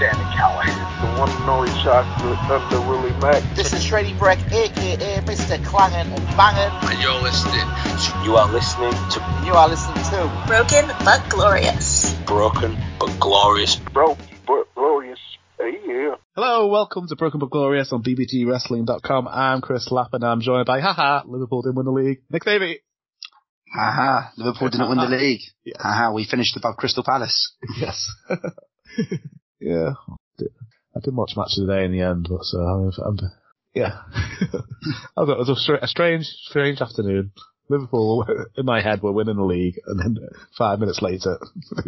Sami Callihan. The one and only chocolate Thunder Willie Mack. This is Shreddy Breck, aka Mr. Clangin' and Bangin'. And you're listening to. You are listening to. You are listening to. Broken but glorious. Broken but glorious. Broken but glorious. Hey, yeah. Hello, welcome to Broken but Glorious on BBGWrestling.com. I'm Chris Lapp and I'm joined by, haha, Liverpool didn't win the league, Nick Davey. Haha, Liverpool didn't win the league. Yes. Haha, we finished above Crystal Palace. Yes. yeah. I didn't watch much of the day in the end, but so, I mean, I'm, yeah. I was, it was a, strange, strange afternoon. Liverpool, in my head, were winning the league, and then five minutes later,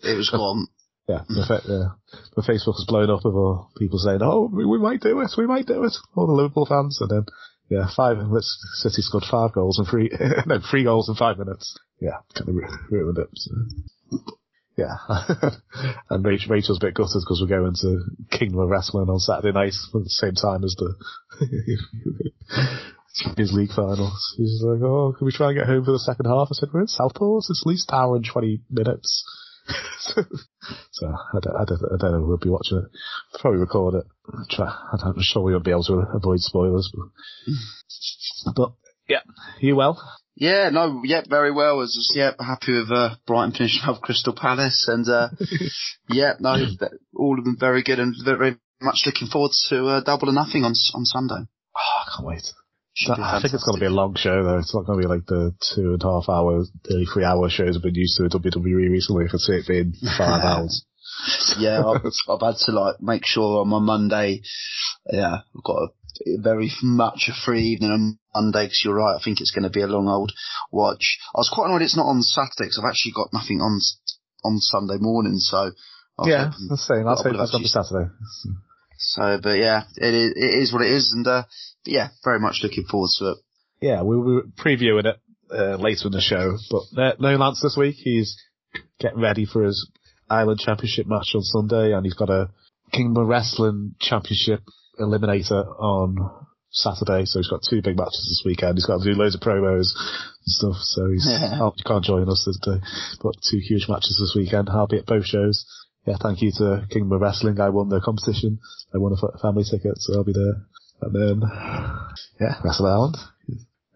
It was gone. yeah, my, fa- yeah, my Facebook was blown up with all people saying, "Oh, we, we might do it, we might do it." All the Liverpool fans, and then yeah, five minutes. City scored five goals in three, no, three goals in five minutes. Yeah, kind of ruined it. So. Yeah, and Rach- Rachel's a bit gutted because we're going to of Wrestling on Saturday night at the same time as the Champions League finals. She's like, "Oh, can we try and get home for the second half?" I said, "We're in Southport. It's at least an hour and twenty minutes." so, so I, don't, I, don't, I don't know. We'll be watching it. Probably record it. Try. I'm sure we won't be able to avoid spoilers, but, but yeah, you well? Yeah, no, yeah, very well. I was just, yeah, happy with, uh, Brighton finishing off Crystal Palace and, uh, yeah, no, all of them very good and very much looking forward to, uh, double or nothing on, on Sunday. Oh, I can't wait. Be I think it's going to be a long show though. It's not going to be like the two and a half hour, nearly three hour shows I've been used to at WWE recently. I could see it being five hours. Yeah, I've, I've had to like make sure on my Monday, yeah, I've got a very much a free evening on Monday because you're right. I think it's going to be a long old watch. I was quite annoyed it's not on Saturday because I've actually got nothing on on Sunday morning. So I yeah, hoping- that's the same. Say that's on Saturday. So, but yeah, it is, it is what it is, and uh, yeah, very much looking forward to it. Yeah, we were previewing it uh, later in the show, but no, Lance this week. He's getting ready for his Island Championship match on Sunday, and he's got a Kingdom Wrestling Championship Eliminator on Saturday. So he's got two big matches this weekend. He's got to do loads of promos and stuff. So he's Yeah. oh, he can't join us today. but two huge matches this weekend. I'll be at both shows. Yeah, thank you to Kingdom of Wrestling. I won the competition. I won a family ticket, so I'll be there. And then, yeah, Wrestle Island.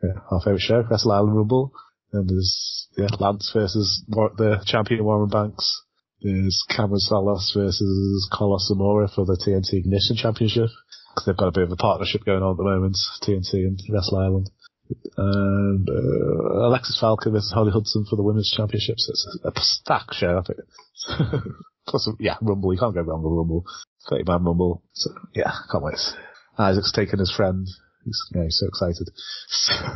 Yeah, our favourite show, Wrestle Island Rumble. And there's, yeah, Lance versus War- the champion Warren Banks. There's Cameron Salas versus Carlos Zamora for the TNT Ignition Championship. Because they've got a bit of a partnership going on at the moment, TNT and Wrestle Island. And, uh, Alexis Falcon versus Holly Hudson for the Women's Championship. It's a, a stack show, I think. Plus, yeah, Rumble, you can't go wrong with Rumble. 30 man Rumble. So, yeah, can't wait. Isaac's taken his friend. He's, he's so excited.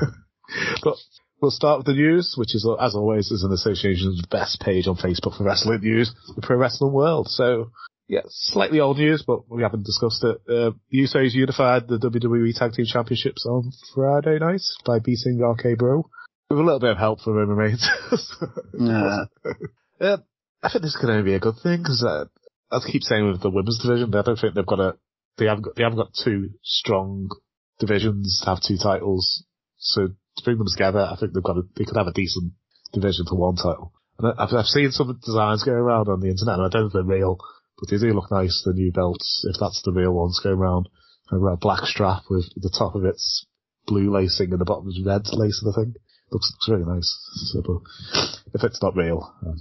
but we'll start with the news, which is, as always, is an association with the best page on Facebook for wrestling news, the Pro Wrestling World. So, yeah, slightly old news, but we haven't discussed it. Uh, Usos unified the WWE Tag Team Championships on Friday night by beating RK Bro. With a little bit of help from Roman Reigns. Yeah. Uh, I think this could only be a good thing because uh, I keep saying with the women's division, but I don't think they've got a they haven't got they haven't got two strong divisions to have two titles. So bring them together, I think they've got a, they could have a decent division for one title. And I've, I've seen some designs going around on the internet, and I don't know if they're real, but they do look nice. The new belts, if that's the real ones, going around. I've got a black strap with the top of it's blue lacing and the bottom is red lacing. I think looks looks really nice. So, but if it's not real, um,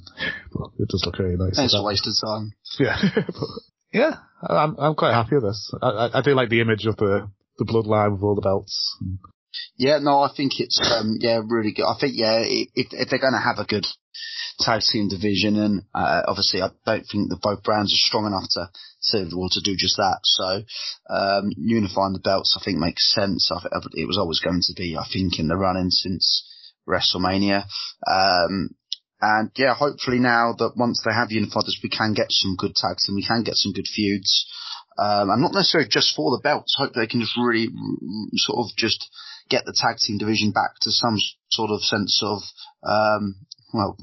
but it does look really nice. It's a that- waste of time. yeah, but, yeah, I'm I'm quite happy with this. I, I, I do like the image of the the bloodline with all the belts. Yeah, no, I think it's um, yeah, really good. I think yeah, if if they're going to have a good tag team division, and uh, obviously I don't think that both brands are strong enough to to to do just that. So um, unifying the belts, I think, makes sense. I, it was always going to be, I think, in the running since WrestleMania. Um, and yeah, hopefully now that once they have unified this, we can get some good tags and we can get some good feuds. Um, and not necessarily just for the belts. Hope they can just really sort of just get the tag team division back to some sort of sense of, um, well,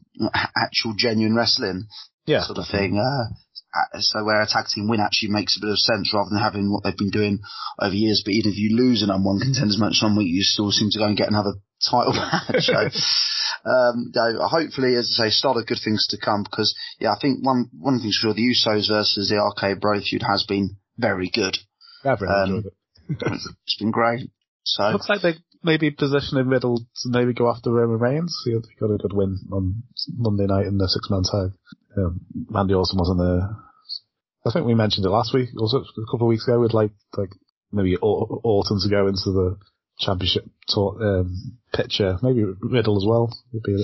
actual genuine wrestling Yeah. sort of thing. Uh, uh, so where a tag team win actually makes a bit of sense rather than having what they've been doing over years. But even if you lose an one contenders match some week, you still seem to go and get another title match. So, um, hopefully, as I say, start of good things to come because, yeah, I think one, one thing's sure, the Usos versus the RK Bro feud has been very good. I've really Um, enjoyed it. It's been great. So, Looks like they maybe position in middle to maybe go after Roman Reigns. They got a good win on Monday night in the six man tag. Um, Randy Orton wasn't there. I think we mentioned it last week, also a couple of weeks ago, with like like maybe Or- Orton to go into the championship tour, um, picture. Maybe Riddle as well would be.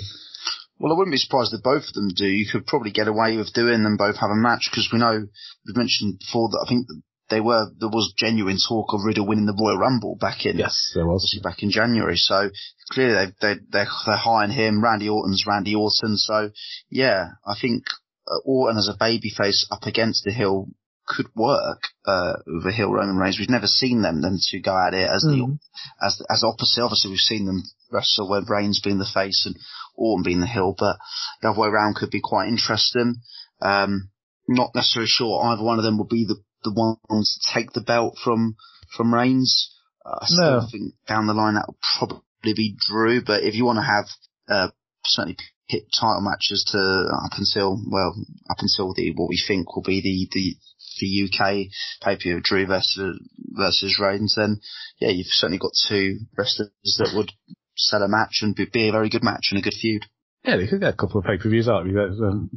Well, I wouldn't be surprised if both of them do. You could probably get away with doing them both have a match because we know we've mentioned before that I think they were there was genuine talk of Riddle winning the Royal Rumble back in Yes, there was. back in January. So clearly they they they're, they're hiring him. Randy Orton's Randy Orton. So yeah, I think uh, Orton as a babyface up against the Hill could work uh, with a Hill Roman Reigns. We've never seen them them two go at it as the Mhm. as as opposite. Obviously, we've seen them wrestle where Reigns being the face and Orton being the heel, but the other way around could be quite interesting. Um, not necessarily sure either one of them will be the the ones to take the belt from from Reigns. Uh, I still No. think down the line that will probably be Drew, but if you want to have uh, certainly hit title matches to up until well up until the what we think will be the the the UK pay per view Drew versus versus Reigns, then yeah, you've certainly got two wrestlers that would sell a match and be, be a very good match and a good feud. Yeah, they could get a couple of pay per views out. You get um,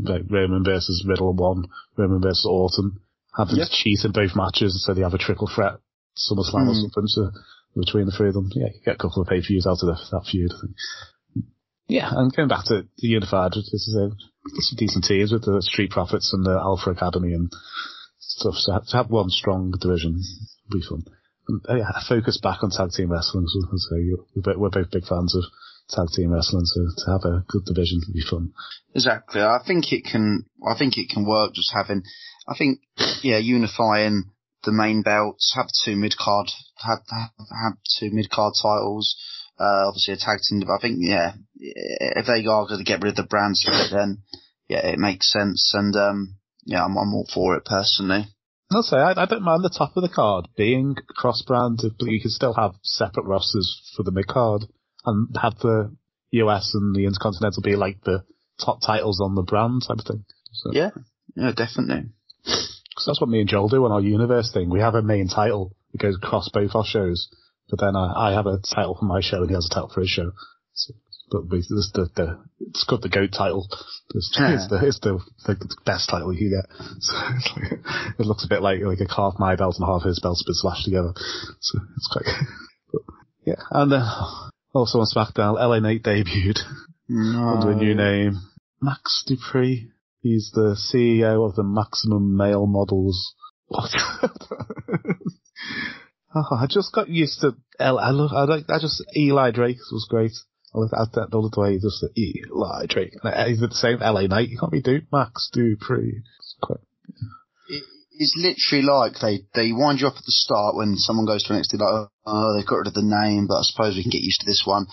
like Roman versus Riddle one, Roman versus Orton. Have them Yeah. cheat in both matches, so they have a triple threat SummerSlam or Mm. something so between the three of them. Yeah, you get a couple of pay per views out of the, that feud. I think. Yeah, and going back to the Unified, this is a, some decent teams with the Street Profits and the Alpha Academy and stuff. So to have one strong division would be fun. And, uh, yeah, focus back on tag team wrestling. So, so we're both big fans of tag team wrestling, so to have a good division would be fun. Exactly. I think it can. I think it can work. Just having. I think yeah, unifying the main belts, have two mid card, have have two mid card titles. Uh, obviously a tag team. But I think yeah, if they are going to get rid of the brands, then yeah, it makes sense. And um, yeah, I'm, I'm all for it personally. I'll say I, I don't mind the top of the card being cross brand, but you can still have separate rosters for the mid card and have the US and the Intercontinental be like the top titles on the brand type of thing. So, Yeah, yeah, definitely. Cause that's what me and Joel do on our universe thing. We have a main title that goes across both our shows, but then I, I have a title for my show and he has a title for his show. So, but we, this the, the, it's got the GOAT title. It's, it's the, it's the, the best title you can get. So it's like, it looks a bit like, like a half my belt and half his belt's been slashed together. So it's quite, but, yeah. And, uh, Oh, also on SmackDown, LA Knight debuted under a new name. Max Dupree. He's the CEO of the Maximum Male Models. What? oh, I just got used to L. I love. I like. I just Eli Drake was great. I love that. I love the way he just said Eli Drake. And He's the same LA Knight. You can't be dude. Max Dupree. It's quite. It, it's literally like they, they wind you up at the start when someone goes to an NXT like, oh, they've got rid of the name, but I suppose we can get used to this one.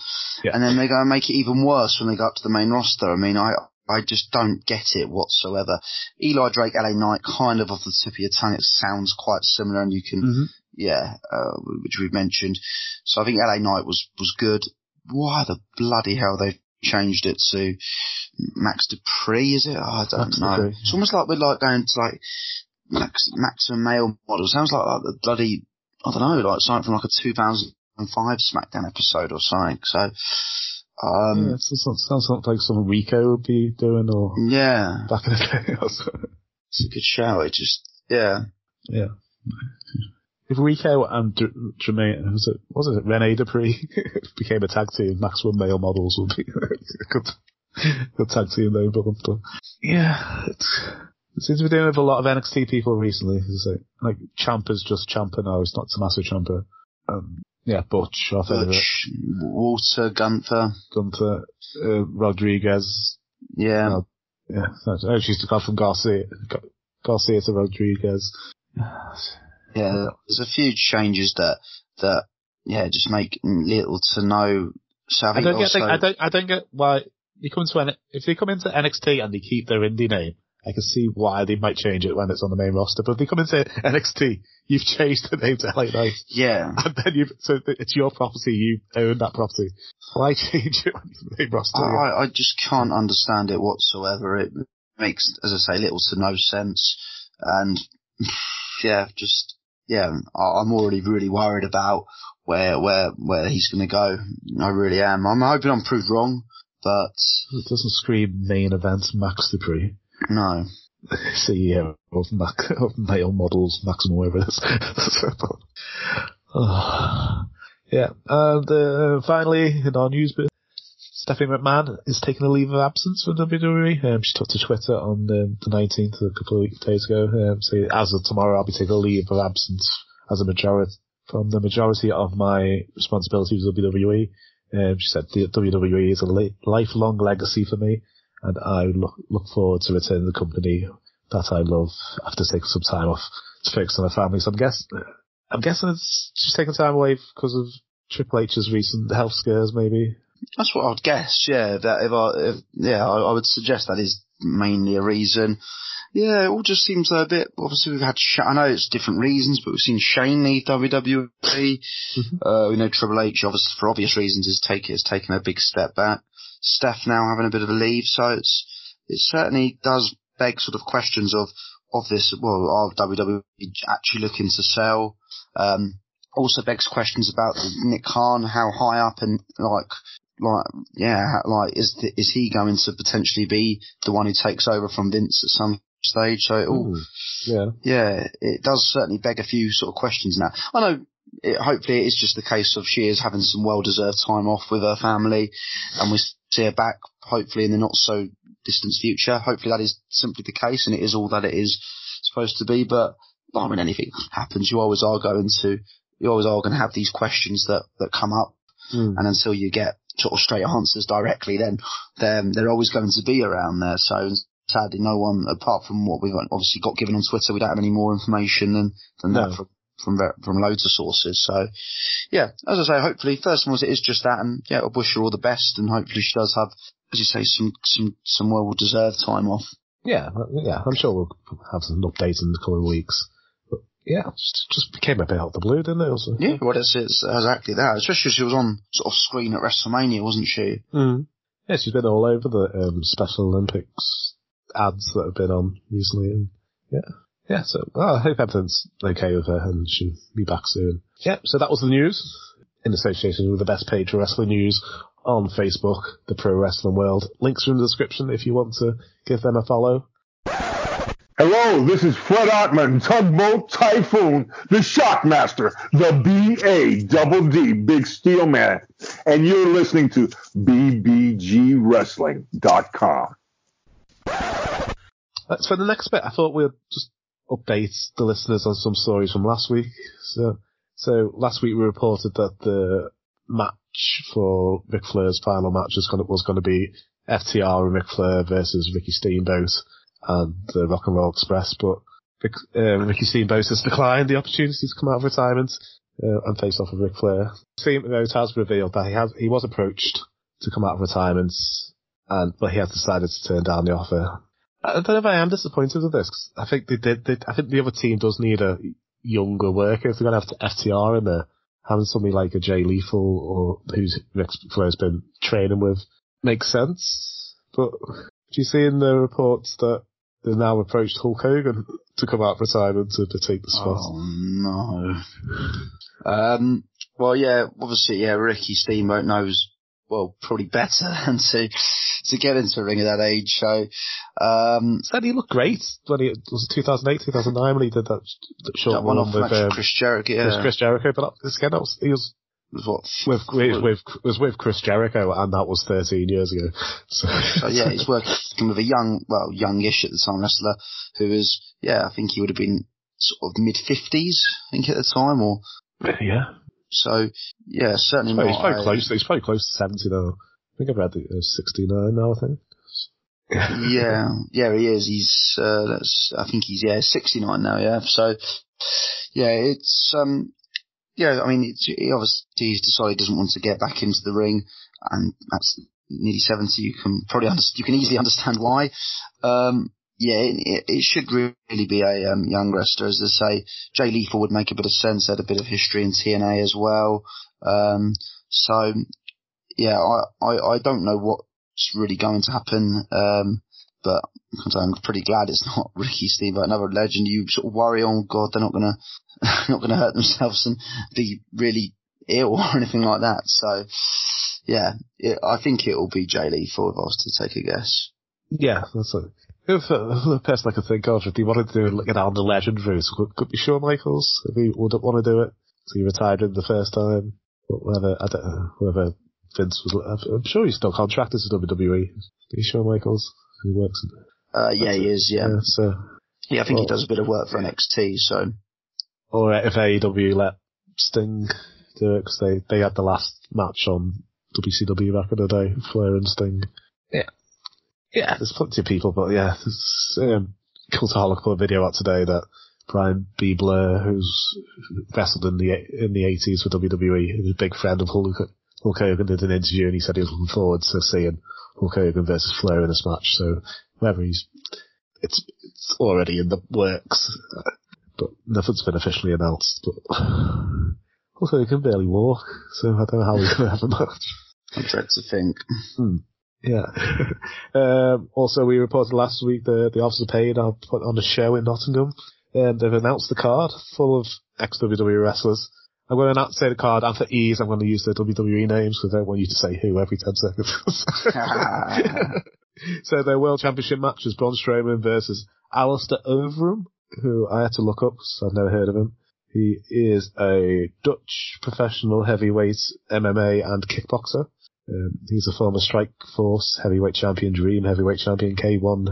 Yeah. And then they go and make it even worse when they go up to the main roster. I mean, I, I just don't get it whatsoever. Eli Drake, LA Knight, kind of off the tip of your tongue, it sounds quite similar and you can, Mhm. yeah, uh, which we've mentioned. So I think LA Knight was, was good. Why the bloody hell they changed it to Max Dupree, is it? Oh, I don't Max know. Dupree. It's almost like we're like going to like Max, maximum male model. Sounds like, like the bloody, I don't know, like something from like a 2005 SmackDown episode or something. So, um, yeah, it sounds, sounds like something Rico would be doing or yeah, back in the day. it's a good show. It just, yeah. Yeah. If Rico and Jermaine, was it, was it Rene Dupree became a tag team, Maximum Male Models would be a good, good tag team name for them. But yeah, it's, it seems to be doing with a lot of NXT people recently. Like, like Ciampa's just Champa now, it's not Tommaso Ciampa. Um, yeah, Butch, Butch, Walter, Gunther, Gunther, uh, Rodriguez, yeah. No. yeah, that's- oh, she's gone from Garcia, Garcia to Rodriguez. Yeah, there's a few changes that, that, yeah, just make little to no, so I I don't get. also, The, I don't. I don't get why they come to if they come into NXT and they keep their indie name, I can see why they might change it when it's on the main roster. But if they come into NXT, you've changed the name to LA Knight, Yeah. and then you've so it's your property, you own that property. Why change it when it's on the main roster? I, I just can't understand it whatsoever. It makes, as I say, little to no sense. And yeah, just yeah, I'm already really worried about where where where he's going to go. I really am. I'm hoping I'm proved wrong, but It doesn't scream main event Max Dupree. No. CEO of Mac of male models, Maximum whatever it is. Yeah, and uh, finally in our news bit, Stephanie McMahon is taking a leave of absence from WWE. Um, she took to Twitter on um, the 19th, a couple of days ago. Um, as of tomorrow, I'll be taking a leave of absence as a majority from the majority of my responsibilities with WWE. Um, she said WWE is a li- lifelong legacy for me, and I look look forward to returning to the company that I love after taking some time off to focus on my family. So I'm guess I'm guessing it's just taking time away because of Triple H's recent health scares, maybe. That's what I'd guess. Yeah, that if I, if, yeah, I, I would suggest that is mainly a reason. Yeah, it all just seems a bit. Obviously, we've had. I know it's different reasons, but we've seen Shane leave WWE. Uh, we know Triple H, obviously for obvious reasons, is take has taken a big step back. Steph now having a bit of a leave, so it's it certainly does beg sort of questions of of this. Well, are WWE actually looking to sell? Um, also begs questions about Nick Khan, how high up and like like yeah, like is th- is he going to potentially be the one who takes over from Vince at some stage? So it all, Yeah. yeah, it does certainly beg a few sort of questions now. I know. It, hopefully, it is just the case of she is having some well-deserved time off with her family, and we see her back hopefully in the not so distant future. Hopefully, that is simply the case, and it is all that it is supposed to be. But I mean, anything happens. You always are going to, you always are going to have these questions that that come up, Mm. and until you get sort of straight answers directly, then then they're always going to be around there. So sadly, no one apart from what we've obviously got given on Twitter, we don't have any more information than than No. that from from from loads of sources. So yeah, as I say, hopefully, first and foremost, it is just that, and yeah, I'll wish her all the best, and hopefully she does have, as you say, some some some well deserved time off. Yeah, yeah, I'm sure we'll have some updates in the coming weeks. But yeah, just, just became a bit out of the blue, didn't it? Also? Yeah, well, it's, it's exactly that. Especially she was on sort of screen at WrestleMania, wasn't she? Mm. Yeah, she's been all over the um, Special Olympics ads that have been on recently, and yeah, yeah. So well, I hope everything's okay with her, and she'll be back soon. Yeah. So that was the news in association with the best page for wrestling news on Facebook, the Pro Wrestling World. Links are in the description if you want to give them a follow. Hello, this is Fred Ottman, Tugboat Typhoon, the Shockmaster, the B-A double D, Big Steel Man, and you're listening to BBGWrestling.com. Uh, So the next bit, I thought we'd just update the listeners on some stories from last week. So, so last week we reported that the match for Ric Flair's final match was going to, was going to be FTR and Ric Flair versus Ricky Steamboat and the Rock and Roll Express, but Rick, um, Ricky Steamboat has declined the opportunity to come out of retirement uh, and face off with Ric Flair. Steamboat has revealed that he has he was approached to come out of retirement, and but he has decided to turn down the offer. I don't know if I am disappointed with this. I think they did. They, I think the other team does need a younger worker. If they're going to have FTR in there, having somebody like a Jay Lethal or who's Ric Flair's been training with makes sense. But do you see in the reports that they've now approached Hulk Hogan to come out for retirement to, to take the spot? Oh no. Um. Well, yeah. Obviously, yeah. Ricky Steamboat knows well probably better than to to get into a ring at that age. So, um, Said he looked great when he was it 2008, 2009 when he did that, that short that one run off with um, Chris Jericho. with Yeah. Chris Jericho. But that- again, that was, he was was what with with, with was with Chris Jericho, and that was 13 years ago. So, So yeah, he's working with a young, well, youngish at the time wrestler who is, yeah, I think he would have been sort of mid fifties, I think at the time, or yeah, so. Yeah, certainly Well, he's probably close. He's probably close to 70 now. I think I've read the uh, 69 now. I think. yeah, yeah, he is. He's, uh, that's, I think he's, yeah, 69 now, yeah. So, yeah, it's, um, yeah, I mean, it's, he obviously he's decided he doesn't want to get back into the ring, and that's, nearly 70. You can probably understand. you can easily understand why. Um, yeah, it, it, should really be a um, young wrestler, as they say. Jay Lethal would make a bit of sense. Had a bit of history in TNA as well. Um, so yeah, I, I, I don't know what's really going to happen. Um, but I'm pretty glad it's not Ricky Steamboat, another legend. You sort of worry, oh god, they're not gonna, not gonna hurt themselves and be really ill or anything like that. So, yeah, it, I think it will be Jay Lethal if I was to take a guess. Yeah, that's a, if, uh, the person I could think of, if he wanted to do like an under legend route, could, could be Shawn Michaels, if he wouldn't want to do it. So he retired in the first time. Whatever, I don't know, whoever Vince was, I'm sure he's still contracted to WWE. Is Shawn Michaels? He works. Uh, yeah, he is. Yeah. yeah so. Yeah, I think well, he does a bit of work for NXT. So. Or if AEW let Sting do it because they they had the last match on WCW back in the day, Flair and Sting. Yeah. Yeah, there's plenty of people, but yeah, there's um, Cultaholic put a video out today that Brian B. Blair, who's wrestled in the in the 80s with WWE, is a big friend of Hulk, Hulk Hogan, did an interview and he said he was looking forward to seeing Hulk Hogan versus Flair in this match. So whether he's, it's, it's already in the works, but nothing's been officially announced. But Hulk Hogan can barely walk, so I don't know how he's to have a match. I dread to think. Hmm. Yeah. um, also, we reported last week the the Office paid are put on a show in Nottingham, and they've announced the card full of ex WWE wrestlers. I'm going to not say the card, and for ease, I'm going to use the WWE names because I don't want you to say who every 10 seconds. so their World Championship match is Braun Strowman versus Alistair Overeem, who I had to look up, so I've never heard of him. He is a Dutch professional heavyweight MMA and kickboxer. Um, he's a former Strike Force heavyweight champion, Dream heavyweight champion, K1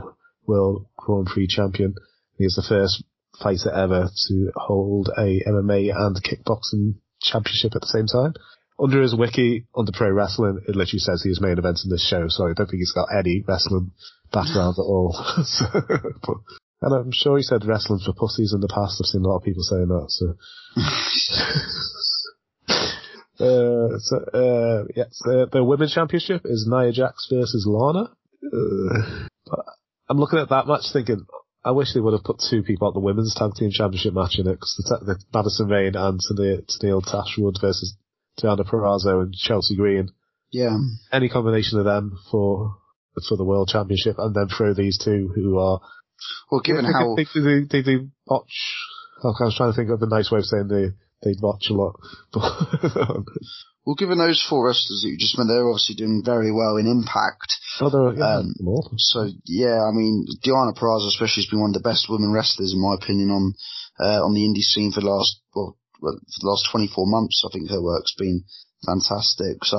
World Grand Prix champion. He is the first fighter ever to hold a MMA and kickboxing championship at the same time. Under his wiki, under pro wrestling, it literally says he he's main event in this show, so I don't think he's got any wrestling background at all. so, but, and I'm sure he said wrestling for pussies in the past. I've seen a lot of people saying that, so. uh, so, uh, yes, the, the women's championship is Nia Jax versus Lana. Uh, I'm looking at that match thinking, I wish they would have put two people at the women's tag team championship match in it because the, the Madison Rayne and Tenille Dashwood versus Deonna Purrazzo and Chelsea Green. Yeah. Any combination of them for for the world championship, and then throw these two who are. Well, given they, how they, they, they, do botch. I was trying to think of a nice way of saying they they botch a lot. well, given those four wrestlers that you just mentioned, they're obviously doing very well in Impact. Oh, yeah, um, so yeah, I mean, Deonna Purrazzo especially has been one of the best women wrestlers in my opinion on uh, on the indie scene for the last well, for the last 24 months. I think her work's been fantastic. So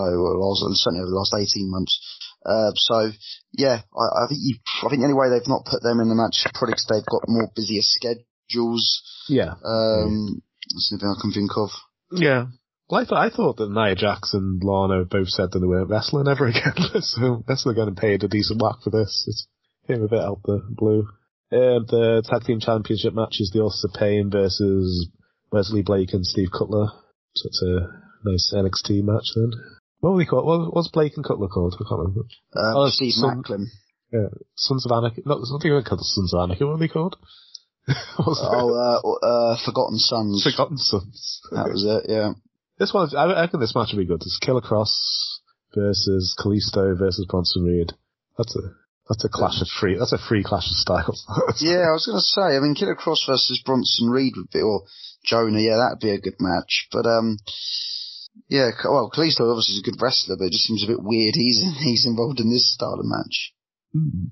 certainly over the last 18 months. Uh, so yeah, I, I think you, I think the only way they've not put them in the match is probably because they've got more busier schedules. Yeah. Um, that's the thing I can think of. Yeah. Well, I thought, I thought that Nia Jax and Lana both said that they weren't wrestling ever again, so guess they're getting paid a decent whack for this. It's came a bit out the blue. And the tag team championship match is the Authors of Pain versus Wesley Blake and Steve Cutler. So it's a nice NXT match then. What were they called? What was Blake and Cutler called? I can't remember. Uh, oh, Steve Son- Maclin. Yeah, Sons of Anarchy. No, something like called Sons of Anarchy. What were they called? oh, uh, uh, Forgotten Sons. Forgotten Sons. That was it. Yeah. This one, I reckon this match would be good. It's Killer Kross versus Kalisto versus Bronson Reed. That's a that's a clash of free. That's a free clash of styles. yeah, I was going to say. I mean, Killer Kross versus Bronson Reed would be, or Jonah. Yeah, that'd be a good match. But um, yeah. Well, Kalisto obviously is a good wrestler, but it just seems a bit weird. He's he's involved in this style of match. Hmm.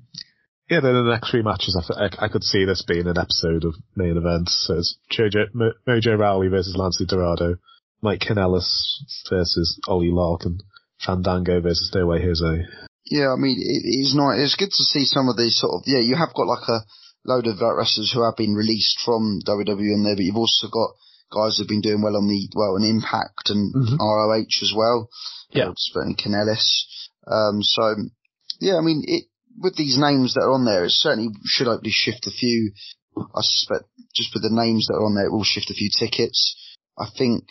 Yeah, then the next three matches, I, I, I, could see this being an episode of main events. So it's Jojo, Mo, Mojo Rawley versus Lince Dorado, Mike Kanellis versus Ollie Larkin, Fandango versus No Way Jose. Yeah, I mean, it, it's not, it's good to see some of these sort of, yeah, you have got like a load of wrestlers who have been released from WWE in there, but you've also got guys who've been doing well on the, well, an Impact and mm-hmm. ROH as well. Yeah. Uh, Kanellis. Um, so, yeah, I mean, it, with these names that are on there, it certainly should hopefully shift a few. I suspect just with the names that are on there, it will shift a few tickets. I think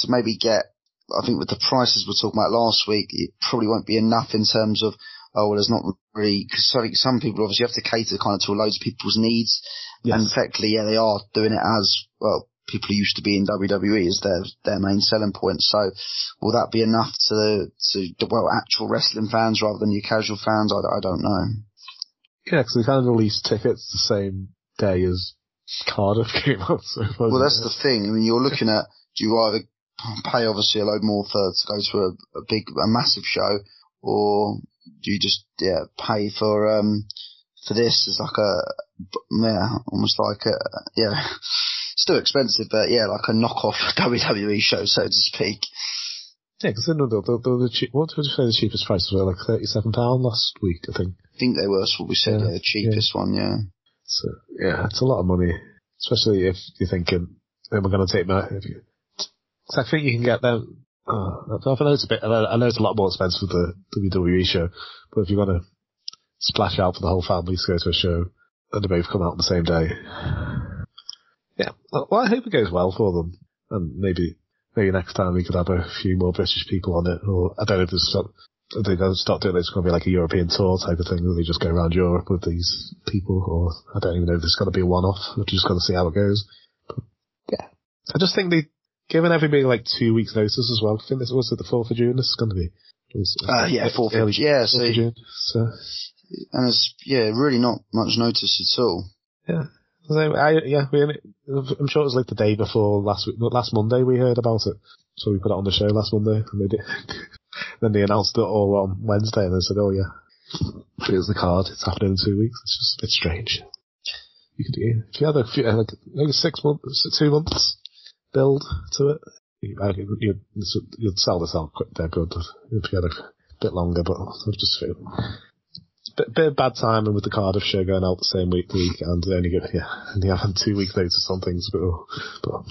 to maybe get I think with the prices we're talking about last week, it probably won't be enough in terms of, oh, well, there's not really, because some people obviously have to cater kind of to loads of people's needs. Yes. And effectively, yeah, they are doing it as, well, people who used to be in WWE is their, their main selling point. So will that be enough to, to, well, actual wrestling fans rather than your casual fans? I, I don't know. Yeah, because they kind of released tickets the same day as Cardiff came out. So Well, that's the thing. I mean, you're looking at, do you either pay obviously a load more for, to go to a, a big, a massive show or do you just, yeah, pay for, um, for this as like a, yeah, almost like a, yeah, still expensive, but yeah, like a knockoff WWE show, so to speak. Yeah, because the, the, the, the cheap, what did you say the cheapest prices were? Like £37 last week, I think. I think they were, that's what we said, Yeah, yeah, the cheapest one, yeah. So, yeah, it's a lot of money. Especially if you're thinking, am I going to take my, if you, so I think you can get them, uh, I know it's a bit, I know I know it's a lot more expensive with the WWE show, but if you're going to splash out for the whole family to go to a show, and they both come out on the same day. Yeah, well, I hope it goes well for them. And maybe, maybe next time we could have a few more British people on it, or I don't know if there's some, if they don't start doing it, it's going to be like a European tour type of thing, where they just go around Europe with these people, or I don't even know if there's going to be a one-off. We're just going to see how it goes. But, yeah. I just think they, given everybody like two weeks notice as well, I think this was it the 4th of June, this is going to be. It was- Uh, yeah, 4th of- June. yeah, so- June. So, And it's, yeah, really not much notice at all. yeah. So, I, yeah, we, I'm sure it was like the day before last week, last Monday we heard about it. So we put it on the show last Monday, and they did. then they announced it all on Wednesday, and they said, "Oh yeah, here's the card. It's happening in two weeks." It's just a bit strange. You could, if you had a few, uh, like maybe six months, two months build to it, think uh, you'd, you'd sell this out quite dead good if you had a bit longer. But I just feel bit, bit of bad timing with the Cardiff show going out the same week, week and only give, yeah, and having two weeks notice on things, but, but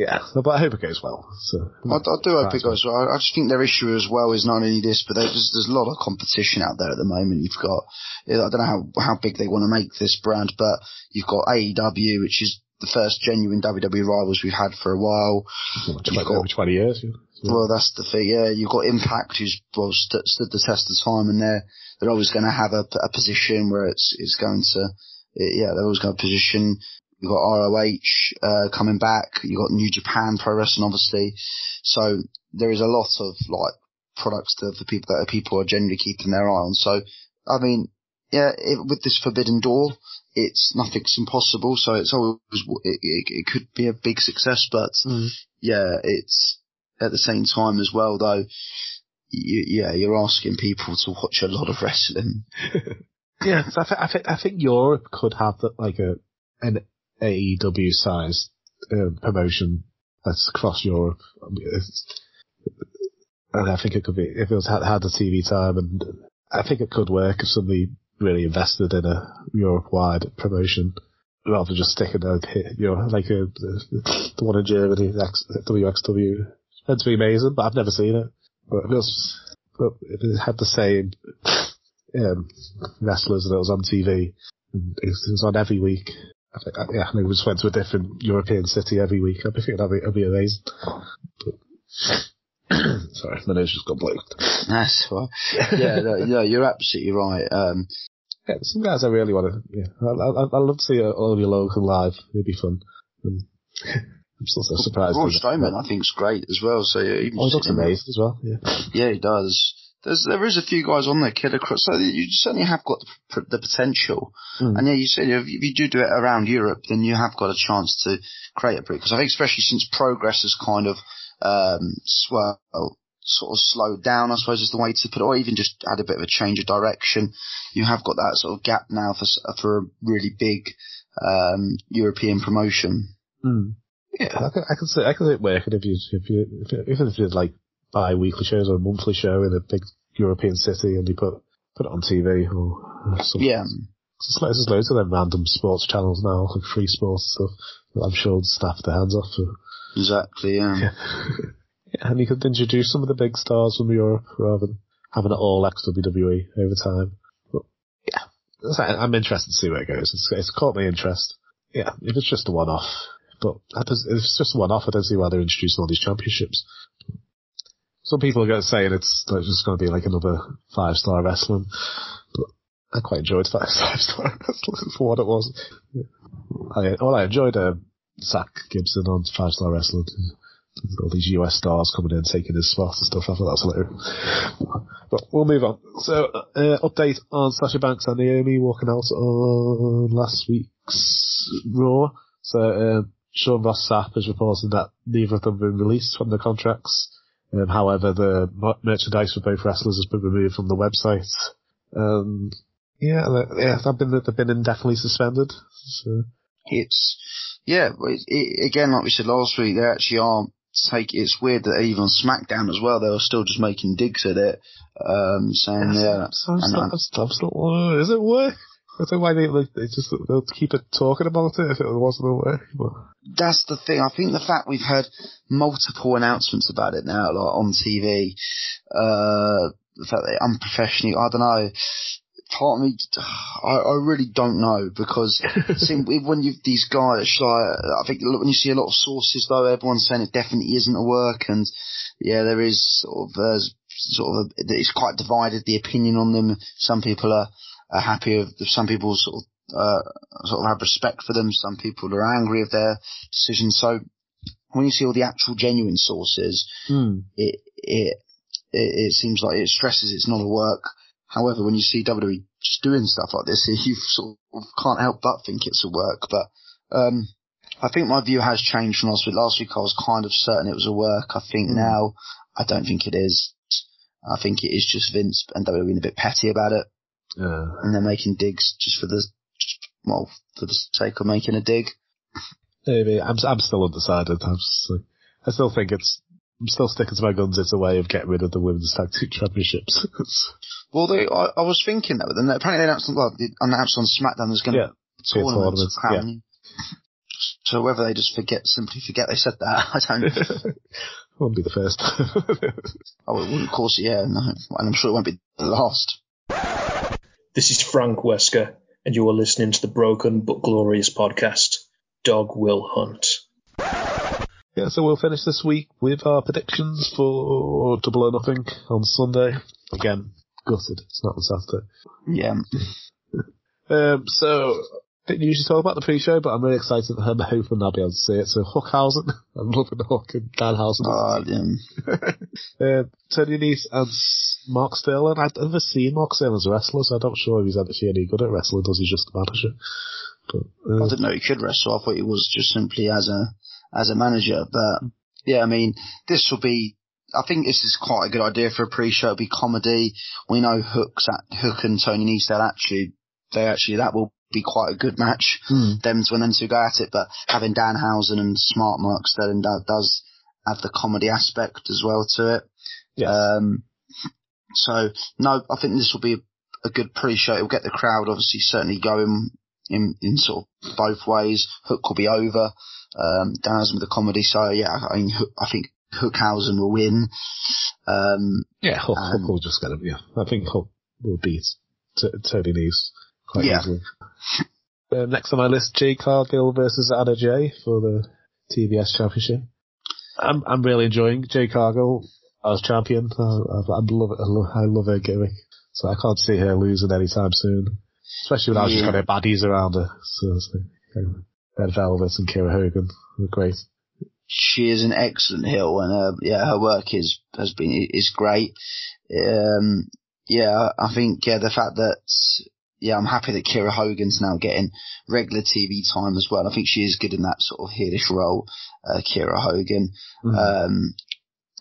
yeah, but I hope it goes well. So I, I do hope it goes well. I just think their issue as well is not only this, but there's, there's a lot of competition out there at the moment. You've got, I don't know how, how big they want to make this brand, but you've got AEW, which is the first genuine WWE rivals we've had for a while. Like, You've over 20 years. Yeah. Well, that's the thing. Yeah, you've got Impact, who's well st- stood the test of time, and they're they're always going to have a, a position where it's it's going to, yeah, they're always going to position. You've got ROH uh, coming back. You've got New Japan Pro Wrestling, obviously. So there is a lot of like products that for people that people are generally keeping their eye on. So I mean, yeah, it, with this Forbidden Door, it's nothing's impossible. So it's always it, it, it could be a big success, but Mm. yeah, it's at the same time as well though. You, yeah, you're asking people to watch a lot of wrestling. Yeah, I, th- I think I think Europe could have the, like a an AEW sized uh, promotion that's across Europe. I mean, and I think it could be if it was had, had the TV time, and I think it could work if somebody really invested in a Europe-wide promotion rather than just sticking out here, you know, like a, the, the one in Germany, WXW. Meant to be amazing, but I've never seen it. But it was, but it had the same um, wrestlers and it was on TV, and it was, on every week. I think, yeah, and it just went to a different European city every week. I'd be thinking that'd be, that'd be amazing. But, sorry, my nose just got blocked. That's right. Yeah, no, no, you're absolutely right. Um, Yeah, some guys I really want to. Yeah, I, I, I'd love to see all your local live. It'd be fun. And I'm still so surprised. Braun. Strowman, I think, is great as well. So yeah, even Oh, he looks amazing as well. Yeah. Yeah, he does. There's there is a few guys on there, Kid Across. So you certainly have got the, the potential. Mm. And yeah, you said if you if you do do it around Europe, then you have got a chance to create a break. Because I think especially since progress has kind of um, swell, sort of slowed down, I suppose is the way to put it, or even just had a bit of a change of direction. You have got that sort of gap now for for a really big um, European promotion. Mm. Yeah, I can, I can see, I can see it working if you, if you, if you, if you did like bi-weekly shows or a monthly show in a big European city and you put, put it on TV or something. Yeah. There's, lo- there's loads of them random sports channels now, like free sports stuff. that I'm sure the staff their hands off for. Exactly. Yeah. Yeah, and you could introduce some of the big stars from Europe rather than having it all ex WWE over time. But yeah, I'm interested to see where it goes. It's, it's caught my interest. Yeah, if it's just a one-off, but that does, it's just one-off, I don't see why they're introducing all these championships. some people are going to say it's like, just going to be like another five star wrestling, but I quite enjoyed five star wrestling for what it was. I, well, I enjoyed uh, Zack Gibson on five star wrestling. All these US stars coming in, taking his spot and stuff. I thought that was hilarious. But we'll move on. So, uh, update on Sasha Banks and Naomi walking out on last week's Raw. So, uh, Sean Ross Sapp has reported that neither of them have been released from their contracts. Um, however, the merchandise for both wrestlers has been removed from the website. Um, yeah, yeah, they've been, they've been indefinitely suspended. So. It's, yeah, it, it, again, like we said last week, they actually are take it's weird that even on SmackDown as well, they were still just making digs at it, um, saying yeah. So, so, so, so, is it work? I don't know why they, like, they just they'll keep it talking about it if it wasn't a work. But. That's the thing. I think the fact we've heard multiple announcements about it now, like on TV, uh, the fact that unprofessionally, I don't know part of me, I, I really don't know because see, when you these guys, like, I think when you see a lot of sources though, everyone's saying it definitely isn't a work, and yeah, there is sort of uh, sort of a, it's quite divided the opinion on them. Some people are, are happy with, some people sort of uh, sort of have respect for them. Some people are angry of their decision. So when you see all the actual genuine sources, mm. it, it it it seems like it stresses it's not a work However, when you see WWE just doing stuff like this, you sort of can't help but think it's a work. But um, I think my view has changed from last week. Last week I was kind of certain it was a work. I think mm. now I don't think it is. I think it is just Vince and WWE being a bit petty about it, uh. and they're making digs just for the just, well for the sake of making a dig. Maybe I'm I'm still undecided. I'm just, I still think it's I'm still sticking to my guns. It's a way of getting rid of the women's tag team championships. well, they, I, I, was thinking that, but then apparently they announced, well, they announced on SmackDown there's going to yeah, be tournaments, tournaments yeah. So whether they just forget, simply forget they said that, I don't. won't be the first. oh, it wouldn't, of course, yeah, no, and I'm sure it won't be the last. This is Frank Wesker, and you are listening to the Broken but Glorious podcast. Dog will hunt. Yeah, so we'll finish this week with our predictions for Double or Nothing on Sunday. Again, gutted. It's not on Saturday. Yeah. um, so, didn't usually talk about the pre-show, but I'm really excited for him hoping I'll be able to see it. So Hookhausen, I'm loving Hook and Danhausen. Oh, uh, Tony Nese and Mark Sterling. I've never seen Mark Sterling as a wrestler, so I'm not sure if he's actually any good at wrestling. Does he just a manager? But, uh, I didn't know he could wrestle. I thought he was just simply as a as a manager. But yeah, I mean, this will be. I think this is quite a good idea for a pre-show. It'll be comedy. We know Hook's at Hook and Tony Nese. They'll actually, they actually that will be quite a good match. Mm. Them when them two go at it. But having Danhausen and Smart Mark Sterling that does have the comedy aspect as well to it. Yes. Um, so no, I think this will be a, a good pre-show. It'll get the crowd obviously certainly going in, in sort of both ways. Hook will be over um, Danhausen with the comedy. So yeah, I mean, I think Hookhausen will win. Um, yeah, Hook, Hook will just get him. Yeah, I think Hook will beat Tony Nese quite yeah. easily. uh, next on my list, Jade Cargill versus Anna Jay for the TBS Championship. I'm I'm really enjoying Jade Cargill as champion. I, I, I love it. I love, I love her gimmick, so I can't see her losing anytime soon. Especially when I was just got her baddies around her. So, so Red Velvet and Kiera Hogan were great. She is an excellent heel, and uh, yeah, her work is has been is great. Um, yeah, I think yeah the fact that yeah I'm happy that Kiera Hogan's now getting regular TV time as well. I think she is good in that sort of heelish role, uh, Kiera Hogan. Mm-hmm. Um,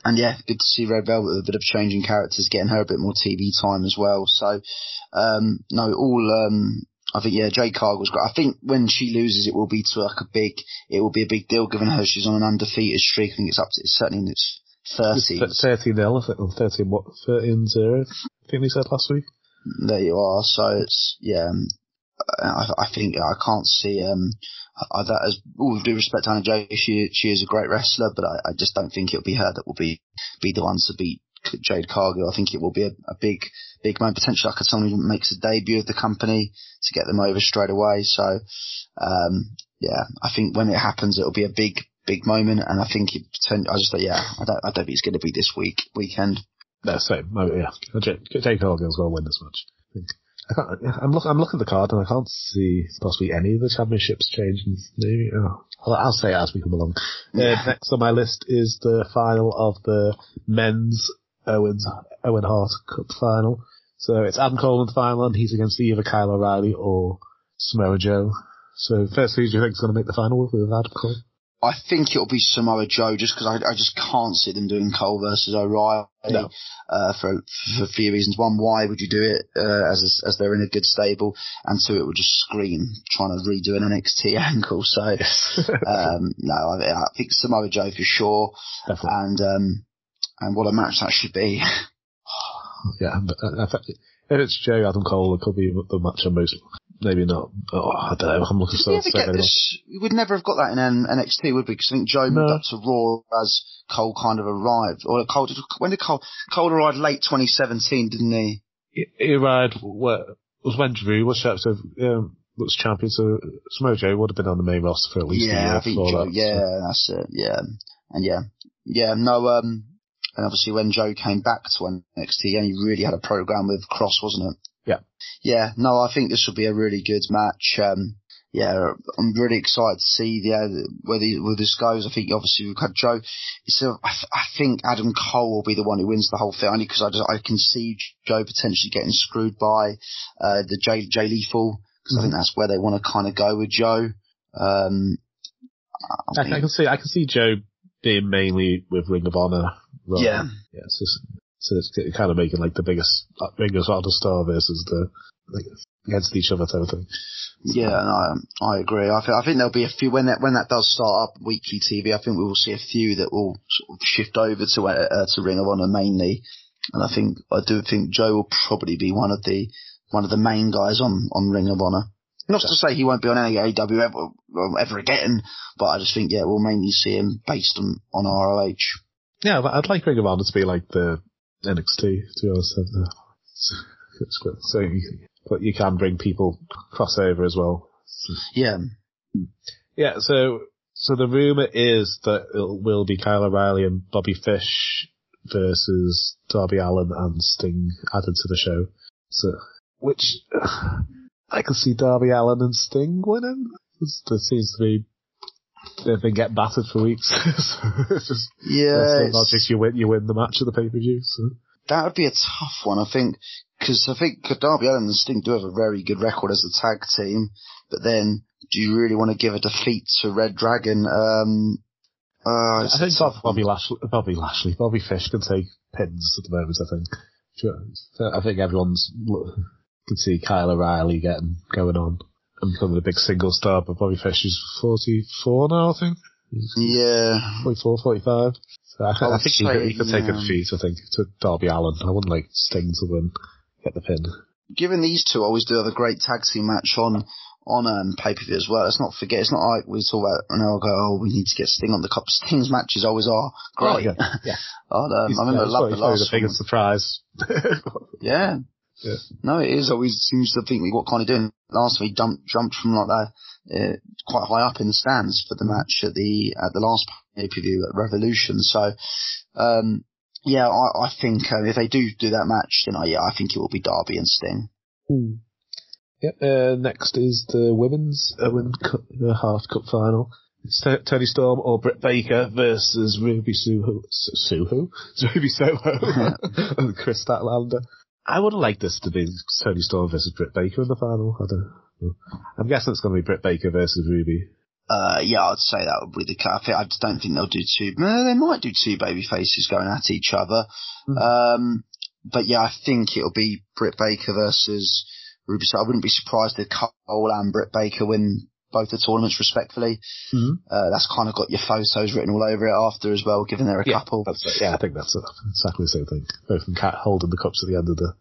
and yeah, good to see Red Velvet with a bit of changing characters, getting her a bit more TV time as well. So, um, no, all, um, I think yeah, Jade Cargill's great. I think when she loses, it will be to like a big, it will be a big deal given her she's on an undefeated streak. I think it's up to it's certainly in its thirties. Thirteen nil, I think, or thirteen what? Thirteen zero. I think they said last week. There you are. So it's yeah. Um, I, I think I can't see um I, that as all due respect to Anna Jay, she she is a great wrestler, but I, I just don't think it'll be her that will be be the ones to beat Jade Cargill. I think it will be a, a big big man, potentially like someone who makes a debut of the company to get them over straight away. So um, yeah, I think when it happens, it'll be a big big moment, and I think it. I just yeah, I don't I don't think it's going to be this week weekend. No, same. Oh, yeah, Jake Hogan's going to win this match. I think. I can't, I'm looking. I'm looking at the card and I can't see possibly any of the championships changing. Maybe oh, I'll, I'll, say it as we come along. Yeah. Uh, next on my list is the final of the men's Owens Owen Hart Cup final. So it's Adam Cole in the final, and he's against either Kyle O'Reilly or Samoa Joe. So firstly, do you think is going to make the final with Adam Cole? I think it'll be Samoa Joe just because I, I just can't see them doing Cole versus O'Reilly no. uh, for for a few reasons. One, why would you do it uh, as as they're in a good stable, and two, it would just scream trying to redo an NXT angle. So um, no, I, I, think Samoa Joe for sure, Definitely. and um, and what a match that should be. yeah, if it's Joe Adam Cole, it could be the match I'm most maybe not. Oh, I don't know. I'm looking so. We get this. We would never have got that in NXT, would we? Because I think Joe moved up to Raw as Cole kind of arrived, or Cole did. When did Cole? Cole arrived late 2017, didn't he? He, he arrived. What was when Drew was so um, was champion. So Samoa Joe would have been on the main roster for at least yeah, a year. I think Joe, that, yeah, so. that's it. Yeah, and yeah, yeah. No, um, and obviously when Joe came back to NXT, he only really had a program with Kross, wasn't it? Yeah. Yeah, no, I think this will be a really good match. Um, yeah, I'm really excited to see the, uh, where, the, where this goes. I think obviously we've had Joe. So I, I think Adam Cole will be the one who wins the whole thing only because I just, I can see Joe potentially getting screwed by, uh, the Jay, Jay Lethal because mm-hmm. I think that's where they want to kind of go with Joe. Um, I, I, I, can see, I can see Joe being mainly with Ring of Honor. Right? Yeah. Yeah, so so it's kind of making like the biggest, biggest Honor star versus the, like, against each other type of thing. Yeah, no, I agree. I think, I think there'll be a few when that when that does start up weekly TV. I think we will see a few that will sort of shift over to uh, to Ring of Honor mainly, and I think I do think Joe will probably be one of the one of the main guys on on Ring of Honor. Not to say he won't be on any AEW ever, ever again, but I just think yeah we'll mainly see him based on on ROH. Yeah, but I'd like Ring of Honor to be like the NXT to be honest. So you, but you can bring people crossover as well. Yeah. Yeah, so, so the rumor is that it will be Kyle O'Reilly and Bobby Fish versus Darby Allin and Sting added to the show. So, which, I can see Darby Allin and Sting winning. There seems to be they've been getting battered for weeks. so it's just yeah, logic. You win, you win the match of the pay per view. So. That would be a tough one, I think, because I think Darby Allin and Sting do have a very good record as a tag team. But then, do you really want to give a defeat to Red Dragon? Um, uh, I think Bobby Lashley, Bobby Lashley, Bobby Fish can take pins at the moment. I think. I think everyone's can see Kyle O'Reilly getting going on and becoming a big single star. But Bobby Fish is 44 now, I think. Yeah. 44, 45. So I, I, think he, could, he could take a defeat, I think, to Darby Allin. I wouldn't like Sting to win, get the pin. Given these two always do have a great tag team match on on um, pay per view as well. Let's not forget. It's not like we talk about and I'll go, oh, we need to get Sting on the cup. Sting's matches always are great. Oh, yeah, yeah. um, I remember yeah, love the last the biggest surprise. yeah. Yeah. No, it is always seems to think what kind of doing. Last week, jumped jumped from like that uh, quite high up in the stands for the match at the at the last pay per view at Revolution. So, um, yeah, I, I think uh, if they do do that match, then I, yeah, I think it will be Darby and Sting. Hmm. Yep. Uh, next is the women's Owen Cup, uh, Hart Cup final. It's T- Toni Storm or Britt Baker versus Ruby Suho, Suho, Ruby Soho, and Kris Statlander. I would have liked this to be Toni Storm versus Britt Baker in the final. I don't know. I'm guessing it's going to be Britt Baker versus Ruby. Uh, yeah, I'd say that would be the cut. I just don't think they'll do two. They might do two baby faces going at each other. Mm-hmm. Um, but yeah, I think it'll be Britt Baker versus Ruby. So I wouldn't be surprised if Cole and Britt Baker win both the tournaments respectfully. Mm-hmm. Uh, that's kind of got your photos written all over it after as well, given they're a yeah, couple. yeah, I think that's exactly the same thing. Both of Cat holding the cups at the end of the.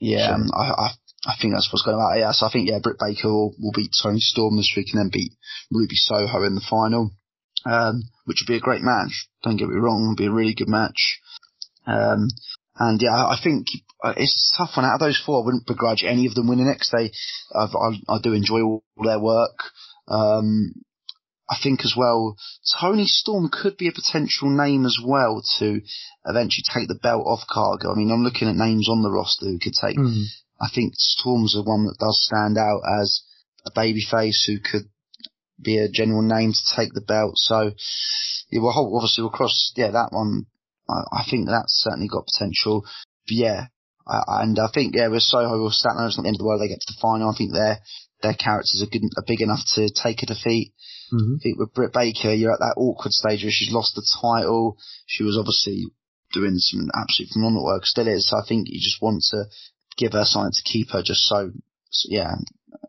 Yeah, um, I, I, I think that's what's going on. Yeah, so I think yeah, Britt Baker will, will beat Toni Storm this week and then beat Ruby Soho in the final, um, which would be a great match. Don't get me wrong, it'll be a really good match. Um, and yeah, I think uh, it's tough one. Out of those four, I wouldn't begrudge any of them winning next day. I, I, I do enjoy all their work. Um, I think as well, Toni Storm could be a potential name as well to eventually take the belt off Cargo. I mean, I'm looking at names on the roster who could take. Mm. I think Storm's the one that does stand out as a babyface who could be a general name to take the belt. So, yeah, well, obviously we'll cross, yeah, that one. I, I think that's certainly got potential. But yeah, I, and I think, yeah, with Soho or Statlander, it's not the end of the world. They get to the final. I think their, their characters are good, are big enough to take a defeat. Mm-hmm. I think with Britt Baker, you're at that awkward stage where she's lost the title. She was obviously doing some absolute phenomenal work, still is. So I think you just want to give her something to keep her just so, so yeah,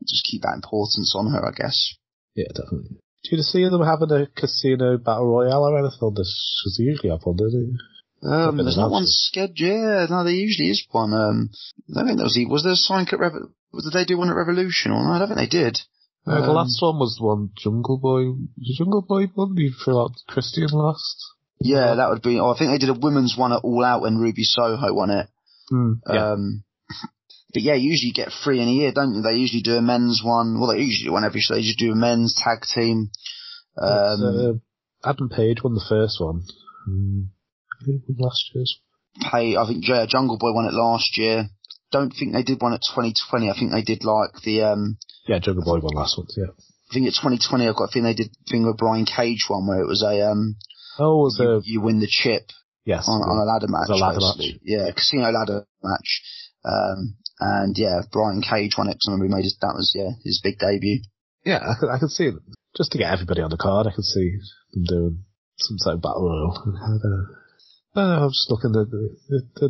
just keep that importance on her, I guess. Yeah, definitely. Do you see them having a casino battle royale or anything on this? Because they usually have one, don't they? Um, there's not one scheduled. Yeah, no, there usually is one. Um, I don't think there was. Was there a sign at Rev? Did they do one at Revolution or no? I don't think they did. Uh, the Um, last one was the one Jungle Boy. Was Jungle Boy one? You threw out Christian last. Yeah, that would be. Oh, I think they did a women's one at All Out when Ruby Soho won it. Mm, yeah. Um, but yeah, usually you get three in a year, don't you? They usually do a men's one. Well, they usually do one every show. They just do a men's tag team. Um, uh, Adam Page won the first one. Mm, who won last year's? pay. I think yeah, Jungle Boy won it last year. Don't think they did one at 2020. I think they did like the um. Yeah, Jungle Boy won last one. Yeah. I think at 2020 I've got a feeling they did thing with Brian Cage one where it was a um. Oh, was you, a you win the chip yes on, on a ladder match. was a ladder basically. Yeah, casino ladder match. Um, and yeah, Brian Cage won it because I remember he made his, that was yeah his big debut. Yeah, I could, I could see it. Just to get everybody on the card, I could see them doing some sort of battle royal. Uh, I'm just looking at the, the, the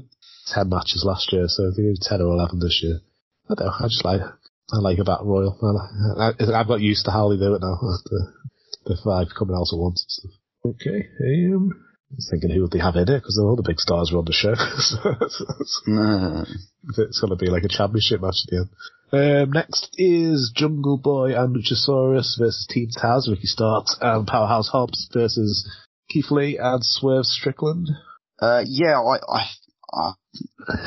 10 matches last year, so if do 10 or 11 this year. I don't know, I just like, I like a battle royal. I, I, I've got used to how they do it now, the, the five coming out at once and stuff. Okay, um, I was thinking who would they have in it, because all the big stars were on the show. Nah. it's going to be like a championship match at the end. Um, next is Jungle Boy and Luchasaurus versus Team Taz, Ricky Starks, and Powerhouse Hobbs versus Keith Lee and Swerve Strickland. Uh, yeah, I, I, I,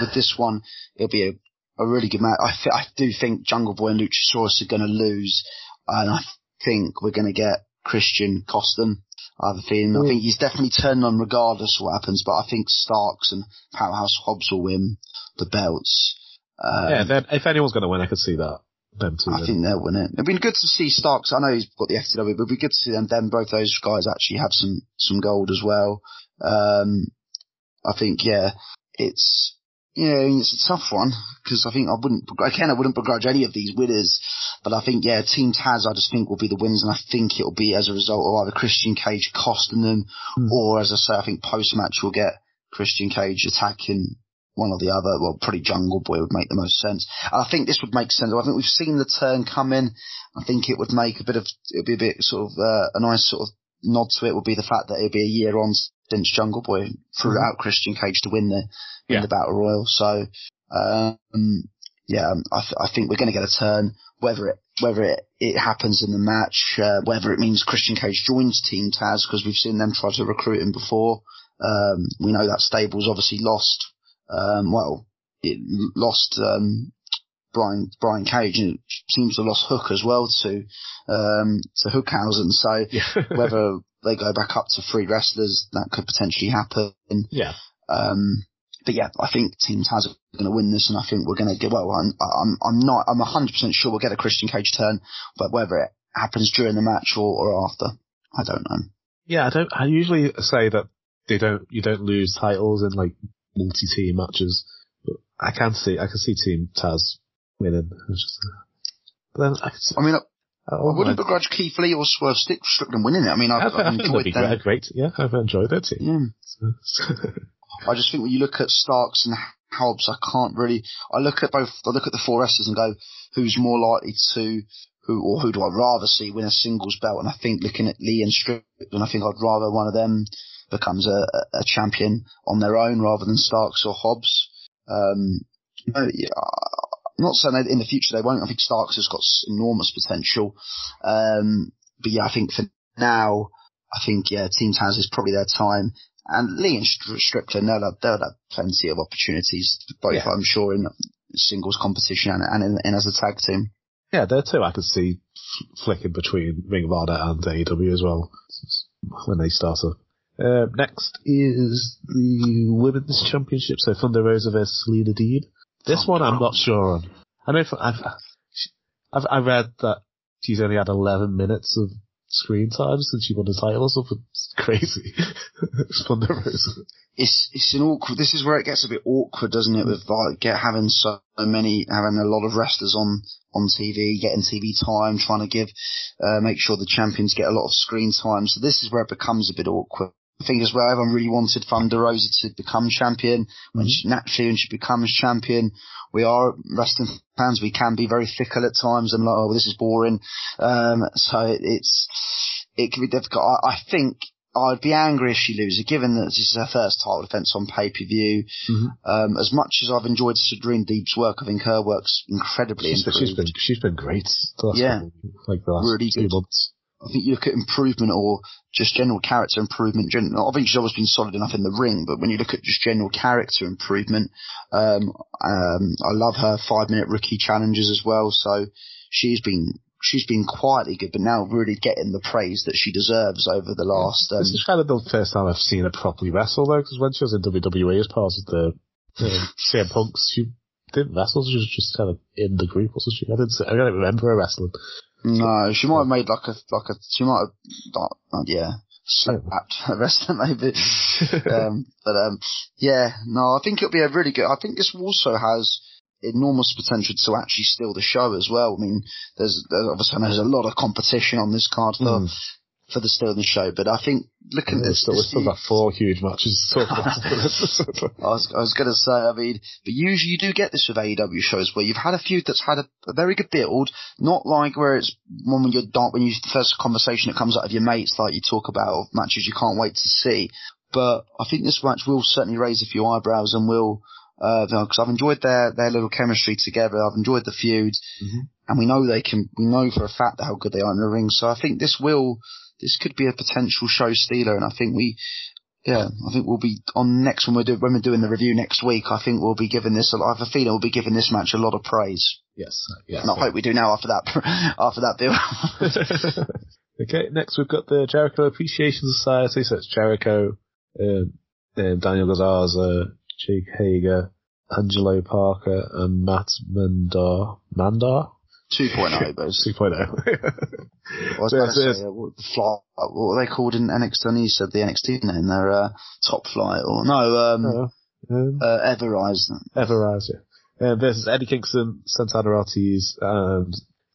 with this one, it'll be a, a really good match. I, th- I do think Jungle Boy and Luchasaurus are going to lose, and I think we're going to get Christian cost. I have a feeling. I think he's definitely turning on regardless of what happens, but I think Starks and Powerhouse Hobbs will win the belts. Um, yeah, if anyone's going to win, I could see that. Them two. I then. think they'll win it. It'd been good to see Starks. I know he's got the FTW, but it'd be good to see them. Then both those guys actually have some some gold as well. Um, I think yeah, it's yeah, it's a tough one because I think I wouldn't again I wouldn't begrudge any of these winners, but I think yeah, Team Taz I just think will be the winners, and I think it'll be as a result of either Christian Cage costing them, or as I say, I think post match we'll get Christian Cage attacking one or the other. Well, probably Jungle Boy would make the most sense. And I think this would make sense. I think we've seen the turn coming. I think it would make a bit of, it would be a bit sort of, uh, a nice sort of nod to it would be the fact that it'd be a year on since Jungle Boy threw out Christian Cage to win the, win Yeah. the Battle Royal. So, um, yeah, I, th- I think we're going to get a turn, whether it, whether it, it happens in the match, uh, whether it means Christian Cage joins Team Taz, because we've seen them try to recruit him before. Um, we know that stable's obviously lost, um, well, it lost, um, Brian, Brian Cage and it seems to have lost Hook as well to, um, to Hookhausen. So whether they go back up to three wrestlers, that could potentially happen. Yeah. Um, but yeah, I think Team Taz are going to win this, and I think we're going to get. Well, I'm, I'm, I'm not. I'm 100 percent sure we'll get a Christian Cage turn, but whether it happens during the match or, or after, I don't know. Yeah, I don't. I usually say that they don't. You don't lose titles in like multi-team matches, but I can see. I can see Team Taz winning. Just, but then I, I mean, I, I wouldn't begrudge Keith Lee or Swerve Stick Strickland winning it. I mean, I've, I've enjoyed them. great. Yeah, I've enjoyed it too. Yeah. I just think when you look at Starks and Hobbs, I can't really. I look at both. I look at the four wrestlers and go, who's more likely to, who or who do I rather see win a singles belt? And I think looking at Lee and Strickland, I think I'd rather one of them becomes a, a a champion on their own rather than Starks or Hobbs. Um, no, yeah, I'm not saying that in the future they won't. I think Starks has got enormous potential. Um, but yeah, I think for now, I think yeah, Team Taz is probably their time. And Lee and Str- Strickland, they'll have, they'll have plenty of opportunities, both Yeah. I'm sure in singles competition and, and, in, and as a tag team. yeah, there two I could see flicking between Ring of Honor and AEW as well when they start up. Uh, next is the Women's Championship, so Thunder Rosa versus Serena Deeb. This one I'm not sure on. I know I've, I've, I read that she's only had 11 minutes of screen time since she won the title or something. It's crazy. it's Rosa. It's, it's an awkward, this is where it gets a bit awkward, doesn't it, with like, get, having so many, having a lot of wrestlers on, on TV, getting TV time, trying to give, uh, make sure the champions get a lot of screen time. So this is where it becomes a bit awkward. I think as well, everyone really wanted Thunder Rosa to become champion. When she, naturally, when she becomes champion, we are wrestling fans. We can be very fickle at times and like, oh, this is boring. Um, so it, it's it can be difficult. I, I, think I'd be angry if she loses, given that this is her first title defense on pay per view. Mm-hmm. Um, as much as I've enjoyed Serena Deeb's work, I think her work's incredibly she's, improved. She's been she's been great. yeah, couple, like the last really two good. months. I think you look at improvement or just general character improvement. Gen- I think she's always been solid enough in the ring, but when you look at just general character improvement, um, um, I love her five minute rookie challenges as well. So she's been she's been quietly good, but now really getting the praise that she deserves over the last. Um, this is kind of the first time I've seen her properly wrestle though, because when she was in WWE as part of the uh, CM Punks, she didn't wrestle. She was just kind of in the group, wasn't she? I didn't. I don't remember her wrestling. No, she might have made like a like a she might have uh, yeah slapped the rest wrestler maybe. um, but um, yeah, no, I think it'll be a really good. I think this also has enormous potential to actually steal the show as well. I mean, there's, there's obviously there's a lot of competition on this card for Mm. for the steal the show, but I think looking at this, still, we've still got four huge matches to talk about. I was, I was going to say, I mean, but usually you do get this with AEW shows where you've had a feud that's had a, a very good build, not like where it's one when you're done, when you, the first conversation that comes out of your mates, like you talk about of matches you can't wait to see. But I think this match will certainly raise a few eyebrows and will, uh, because I've enjoyed their, their little chemistry together. I've enjoyed the feud and we know they can, we know for a fact how good they are in the ring. So I think this will, this could be a potential show stealer and I think we, yeah, I think we'll be on next when we're do, when we're doing the review next week. I think we'll be giving this. a lot- I have a feeling we'll be giving this match a lot of praise, yes, yes. and I hope we do now after that after that bill. okay, next we've got the Jericho Appreciation Society. So it's Jericho, um, um, Daniel Garcia, Jake Hager, Angelo Parker, and Matt Menard. Menard? 2.0, those. 2.0. I was So going to say, uh, what, the fly, what were they called in NXT? I you said the NXT name. They're uh, Top Flight or no, um, um, uh, Everrise. Everrise, yeah. Um, versus Eddie Kingston, Santana Ortiz, and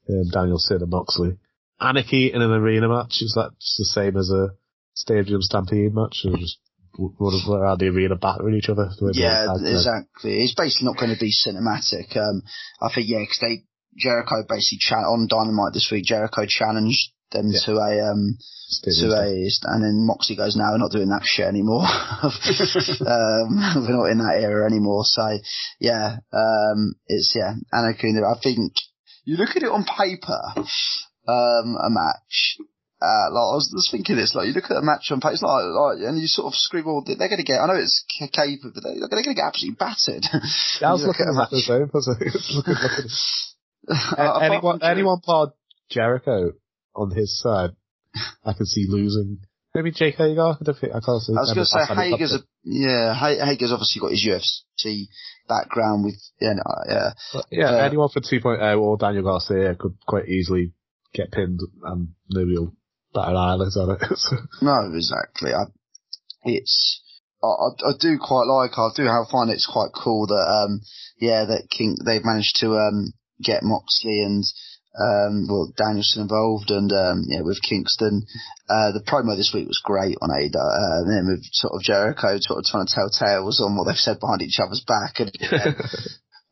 um, Danielson and Moxley. Anarchy in an arena match, is that just the same as a stadium stampede match? Or just running around the arena battering each other? the way they Yeah, exactly. It's basically not going to be cinematic. Um, I think yeah, because they Jericho basically cha- on Dynamite this week. Jericho challenged them to a um to a and then Moxie goes, "No, we're not doing that shit anymore. um, we're not in that era anymore." So yeah, um, it's yeah, Anakin. I think you look at it on paper, um, a match. Uh, like I was just thinking, it's like you look at a match on paper, it's like, like and you sort of scream, well, they're going to get. I know it's cave, but they're, they're going to get absolutely battered. Yeah, I was looking at at a the same. I was looking, looking. A- anyone, anyone part Jericho on his side, I can see losing. Maybe Jake Hager. I don't think I can't see. I was going to say Hager's a yeah. Ha- Hager's obviously got his UFC background with yeah, yeah. But yeah, Uh, anyone for 2.0 or Daniel Garcia could quite easily get pinned and maybe he'll bat an eyelid on it. So, No, exactly. I, it's I, I, I do quite like. I do have find it's quite cool that um yeah that King they've managed to um get Moxley and um well Danielson involved and um yeah with Kingston. Uh, the promo this week was great on AEW, uh, and then with sort of Jericho sort of trying to tell tales on what they've said behind each other's back and.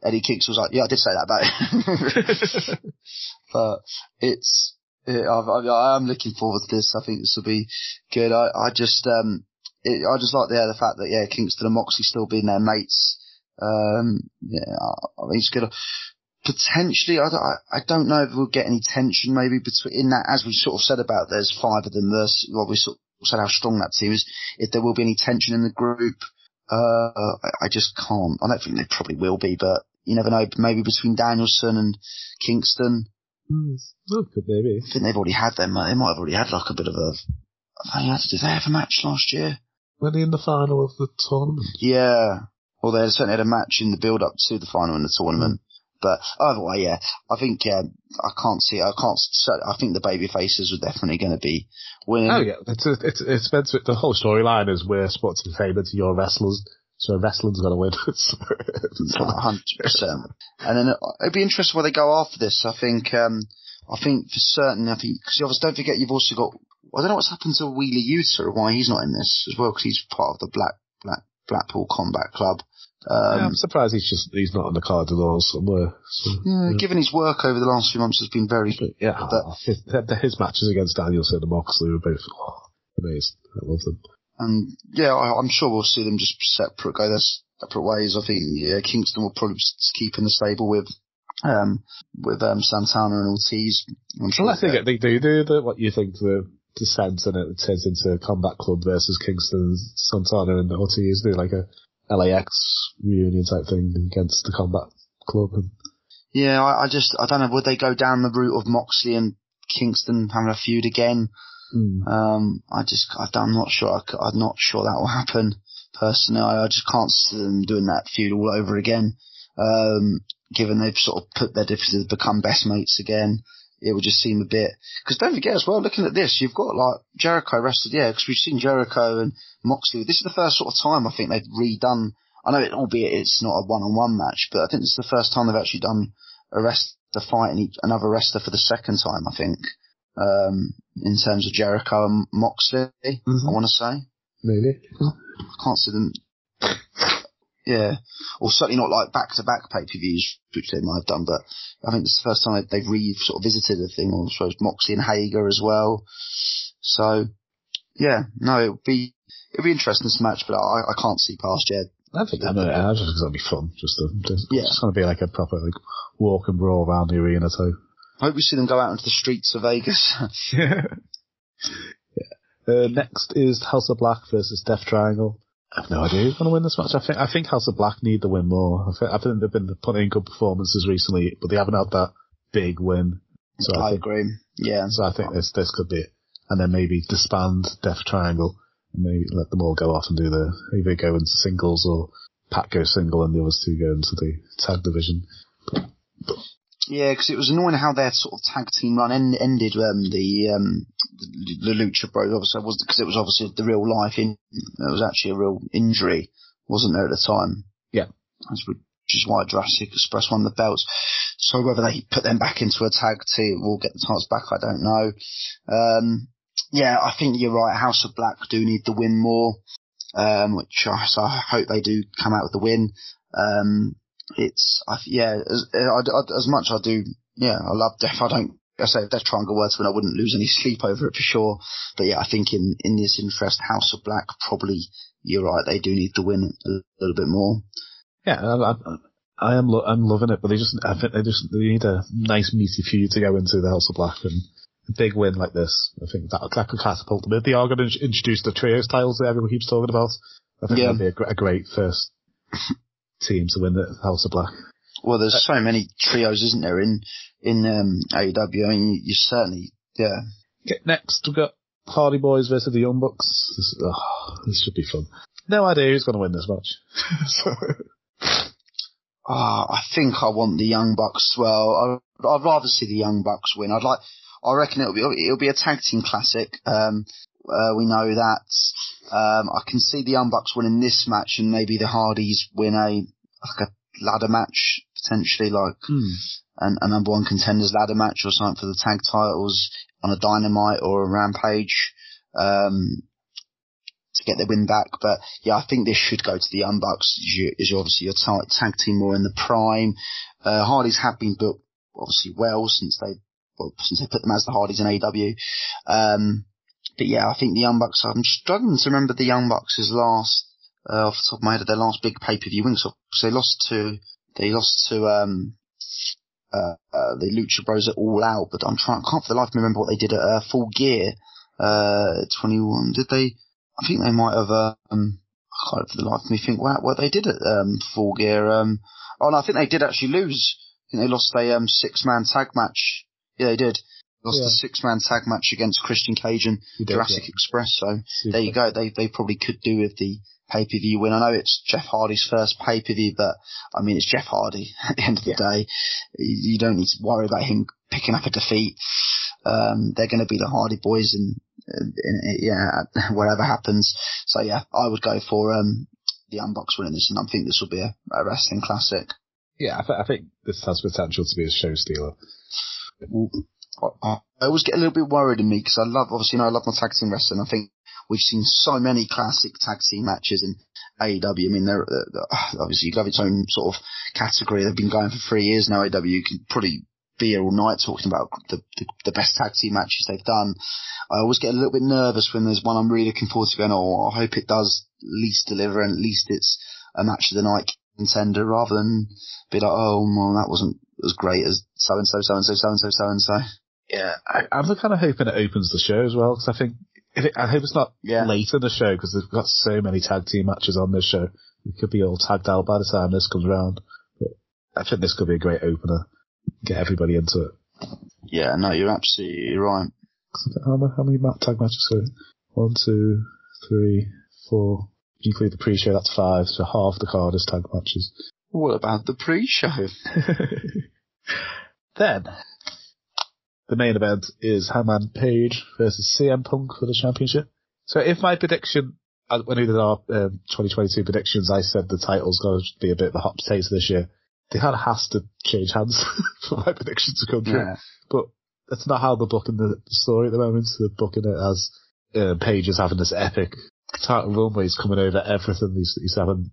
Eddie Kingston was like, "Yeah, I did say that about it." but it's yeah, I've, I, I am looking forward to this. I think this will be good. I, I just um it, I just like the the fact that yeah Kingston and Moxley still being their mates. Um yeah, I, think it's gonna potentially. I, don't- I I don't know if we'll get any tension maybe between in that as we sort of said about there's five of them versus well we sort of said how strong that team is. If there will be any tension in the group, uh I, I just can't. I don't think there probably will be, but you never know. Maybe between Danielson and Kingston Mm, could maybe. I think they've already had them. They might have already had like a bit of a. To, did they have a match last year? Were they in the final of the tournament? Yeah. Well, they certainly had a match in the build up to the final in the tournament. But either way, yeah, I think yeah, I can't see. I can't. I think the baby faces are definitely going to be winning. Oh yeah, it's a, it's it's meant to, the whole storyline is we're supposed to you're wrestlers, so wrestling's going to win. hundred percent. And then it'd be interesting where they go after this. I think. um I think for certain. I think because obviously don't forget you've also got. I don't know what's happened to Wheeler Yuta why he's not in this as well because he's part of the Black Black Blackpool Combat Club. Um, yeah, I'm surprised he's just he's not on the card at all somewhere. So, yeah, yeah, given his work over the last few months has been very. But yeah, his, his, matches against Danielson and Moxley were both oh, amazing. I love them. And yeah, I, am sure we'll see them just separate, go their separate ways. I think yeah, Kingston will probably keep in the stable with um, with um, Santana and Ortiz. I'm sure well, I think they do do the, what you think the descent and it turns into Combat Club versus Kingston, Santana and Ortiz. Do like a LAX reunion type thing against the Combat Club. And... Yeah, I, I, just I don't know. Would they go down the route of Moxley and Kingston having a feud again? Mm. Um, I just I, am not sure. I, am not sure that will happen. Personally, I, I, just can't see them doing that feud all over again. Um, given they've sort of put their differences, become best mates again it would just seem a bit. Because don't forget as well, looking at this, you've got like Jericho wrestled, yeah, because we've seen Jericho and Moxley. This is the first sort of time I think they've redone. I know it, albeit it's not a one-on-one match, but I think this is the first time they've actually done a wrestler fighting another wrestler for the second time. I think um, in terms of Jericho and Moxley, mm-hmm. I want to say. Maybe. I can't see them yeah, or certainly not like back to back pay per views, which they might have done. But I think it's the first time they've re sort of visited the thing. Or I suppose Moxley and Hager as well. So yeah, no, it'll be it'll be interesting this match, but I, I can't see past yet. I think I, mean, I just think it'll be fun. Just to, just, yeah. it's going to be like a proper like walk and brawl around the arena too. I hope we see them go out into the streets of Vegas. yeah. yeah. Uh, next is House of Black versus Death Triangle. I have no idea who's going to win this match. I think I think House of Black need the win more. I think, I think they've been putting in good performances recently, but they haven't had that big win. So I, I think, agree. Yeah. So I think this this could be it. And then maybe disband Death Triangle and maybe let them all go off and do the either go into singles or Pat go single and the others two go into the tag division. But, but yeah, because it was annoying how their sort of tag team run end, ended. Um, the um, the, the Lucha Bros obviously was because it was obviously the real life in. It was actually a real injury, wasn't there at the time? Yeah, which is why Jurassic Express won the belts. So whether they put them back into a tag team or get the titles back, I don't know. Um, yeah, I think you're right. House of Black do need the win more, um, which I, so I hope they do come out with the win. Um, it's I, yeah, as, eh, I, I, as much I do, yeah, I love Death. I don't. I say if Death Triangle were to win, I wouldn't lose any sleep over it for sure. But yeah, I think in in this interest, House of Black probably you're right. They do need to win a little bit more. Yeah, I, I, I am lo- I'm loving it, but they just I think they just they need a nice meaty feud to go into the House of Black and a big win like this. I think that that could catapult them. If they are going to introduce the trio styles that everyone keeps talking about, I think yeah. that'd be a, a great first team to win the House of Black. Well, there's so many trios, isn't there, in in um, AEW? I mean, you, certainly, yeah. Okay, next, we've got Hardy Boys versus the Young Bucks. This, oh, this should be fun. No idea who's going to win this match. so. Oh, I think I want the Young Bucks. Well, I'd, I'd rather see the Young Bucks win. I'd like. I reckon it'll be it'll be a tag team classic. Um, uh, we know that. Um, I can see the Young Bucks winning this match and maybe the Hardys win a like a ladder match potentially, like mm. an, a number one contenders ladder match or something for the tag titles on a Dynamite or a Rampage. Um, to get their win back, but yeah, I think this should go to the Young Bucks. Is obviously your tag team more in the prime. Uh, Hardys have been booked obviously well since they well, since they put them as the Hardys in AW. Um, but yeah, I think the Young Bucks. I'm struggling to remember the Young Bucks' last uh, off the top of my head their last big pay per view win. So they lost to they lost to um uh, uh, the Lucha Bros at All Out, but I'm trying. I can't for the life of me remember what they did at uh, Full Gear. Uh, 21. Did they? I think they might have. Um, I can't for the life of me think wow, what they did at um, Full Gear. Um, oh no, I think they did actually lose. I think they lost a um, six man tag match Yeah, they did. Lost Yeah. a six man tag match against Christian Cage and did, Jurassic yeah. Express. So Super. there you go. They they probably could do with the pay per view win. I know it's Jeff Hardy's first pay per view, but I mean it's Jeff Hardy. At the end of the day, you don't need to worry about him picking up a defeat. Um, they're going to be the Hardy boys, and, and, and yeah, whatever happens. So yeah, I would go for um the Young Bucks winning this, and I think this will be a, a wrestling classic. Yeah, I, th- I think this has potential to be a show stealer. I I always get a little bit worried in me because I love, obviously, you know, I love my tag team wrestling. I think we've seen so many classic tag team matches in AEW. I mean, they're, uh, they're obviously you have its own sort of category. They've been going for three years now. AEW can probably be here all night talking about the, the the best tag team matches they've done. I always get a little bit nervous when there's one I'm really looking forward to. Going, oh, I hope it does at least deliver and at least it's a match of the night contender rather than be like, oh, well, that wasn't as great as so and so, so and so, so and so, so and so. Yeah, I, I'm kind of hoping it opens the show as well because I think if it, I hope it's not Yeah. late in the show because they've got so many tag team matches on this show. It could be all tagged out by the time this comes around. But I think this could be a great opener. Get everybody into it. Yeah, no, you're absolutely right. How many, how many tag matches are One, two, three, four. If you include the pre-show, that's five. So half the card is tag matches. What about the pre-show? Then, the main event is Hangman Page versus CM Punk for the championship. So if my prediction, uh, when we did our um, 2022 predictions, I said the title's going to be a bit of a hot potato this year. They kind of has to change hands for my prediction to come true. Yeah. But that's not how they're booking the story at the moment. They're booking it as uh, Page is having this epic title run where he's coming over everything. He's, he's having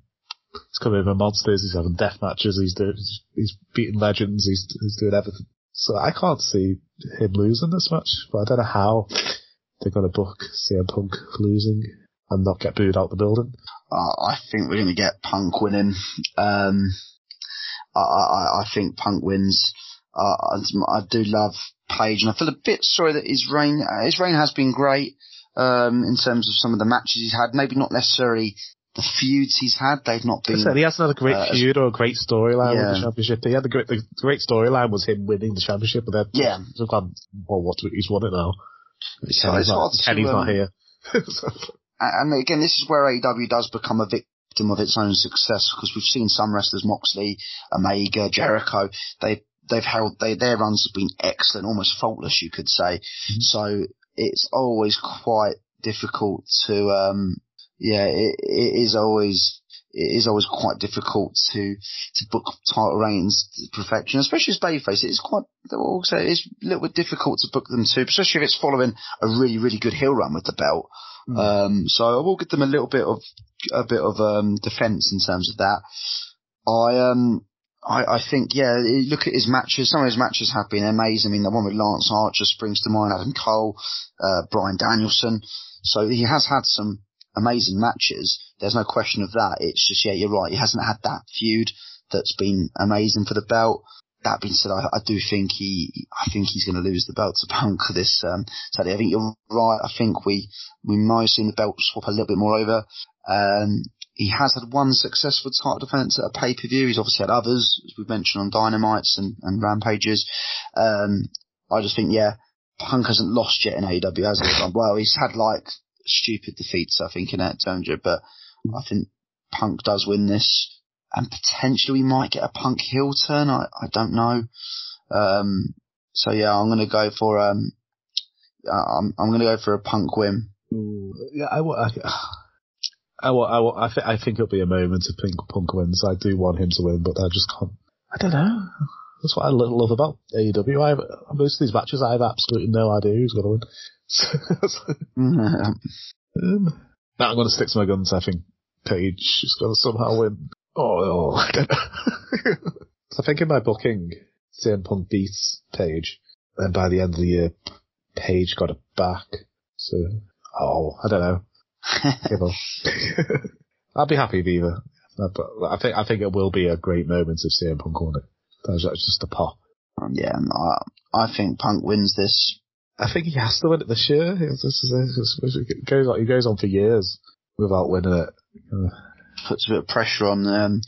He's coming over monsters. He's having death matches. He's doing, he's beating legends. He's, he's doing everything. So I can't see him losing this match, but I don't know how they're going to book CM Punk losing and not get booed out the building. Uh, I think we're going to get Punk winning. Um, I, I, I think Punk wins. Uh, I, I do love Page, and I feel a bit sorry that his reign, his reign has been great um, in terms of some of the matches he's had. Maybe not necessarily the feuds he's had. They've not been. said he hasn't had a great uh, feud or a great storyline Yeah. with the championship. He had the great, the great storyline was him winning the championship, but then Yeah. he's well, what, he's won it now. It's- Kenny's not, to, Kenny's not um, here. And again, this is where AEW does become a victim of its own success because we've seen some wrestlers, Moxley, Omega, Jericho, they, they've held, they, their runs have been excellent, almost faultless, you could say. So it's always quite difficult to, um, yeah, it, it is always, it is always quite difficult to, to book title reigns to perfection, especially as babyface. It's quite, also, it's a little bit difficult to book them too, especially if it's following a really, really good heel run with the belt. Um, so I will give them a little bit of a bit of um, defence in terms of that. I um I, I think yeah, look at his matches. Some of his matches have been amazing. I mean, the one with Lance Archer springs to mind. Adam Cole, uh, Brian Danielson. So he has had some amazing matches. There's no question of that. It's just yeah, you're right. He hasn't had that feud that's been amazing for the belt. That being said, I, I do think he, I think he's going to lose the belt to Punk this um, Saturday. I think you're right. I think we we might have seen the belt swap a little bit more over. Um, he has had one successful title defense at a pay per view. He's obviously had others, as we've mentioned on Dynamites and, and Rampages. Um, I just think, yeah, Punk hasn't lost yet in AEW, has he? Well, he's had like stupid defeats, I think, in that Challenger, but I think Punk does win this. And potentially we might get a Punk heel turn. I, I don't know. Um, so yeah, I'm to go for, um, uh, I'm, I'm to go for a Punk win. Yeah, I, I, I, I, I, I think it'll be a moment if Pink Punk wins. I do want him to win, but I just can't. I don't know. That's what I love about AEW. I have, most of these matches, I have absolutely no idea who's going to win. Um, now I'm going to stick to my guns. I think Page is going to somehow win. Oh, oh I don't know. so I think in my booking, CM Punk beats Page, and by the end of the year, Page got it back. So, oh, I don't know. I'll be happy with either. Uh, But I think I think it will be a great moment if CM Punk won it. That's that's just a pop. Um, yeah, I, I think Punk wins this. I think he has to win it this year. It's- it's- it's- It goes on, he goes on for years without winning it. Uh, Puts a bit of pressure on. Um,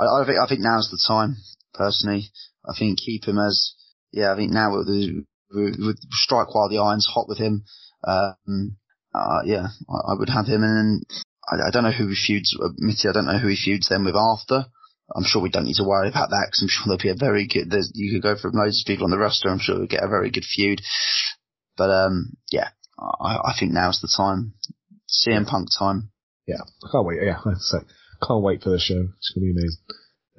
I, I think I think now's the time. Personally, I think keep him as yeah, I think now the, with strike while the iron's hot with him, um, uh, yeah, I, I, would have him. And I, I, don't know who he feuds. Admittedly, I don't know who he feuds then with after. I'm sure we don't need to worry about that because I'm sure there'll be a very good. you could go for loads of people on the roster. I'm sure we'll get a very good feud. But um, yeah, I, I think now's the time. CM Punk time. Yeah, I can't wait. Yeah, like I say, can't wait for the show. It's gonna be amazing.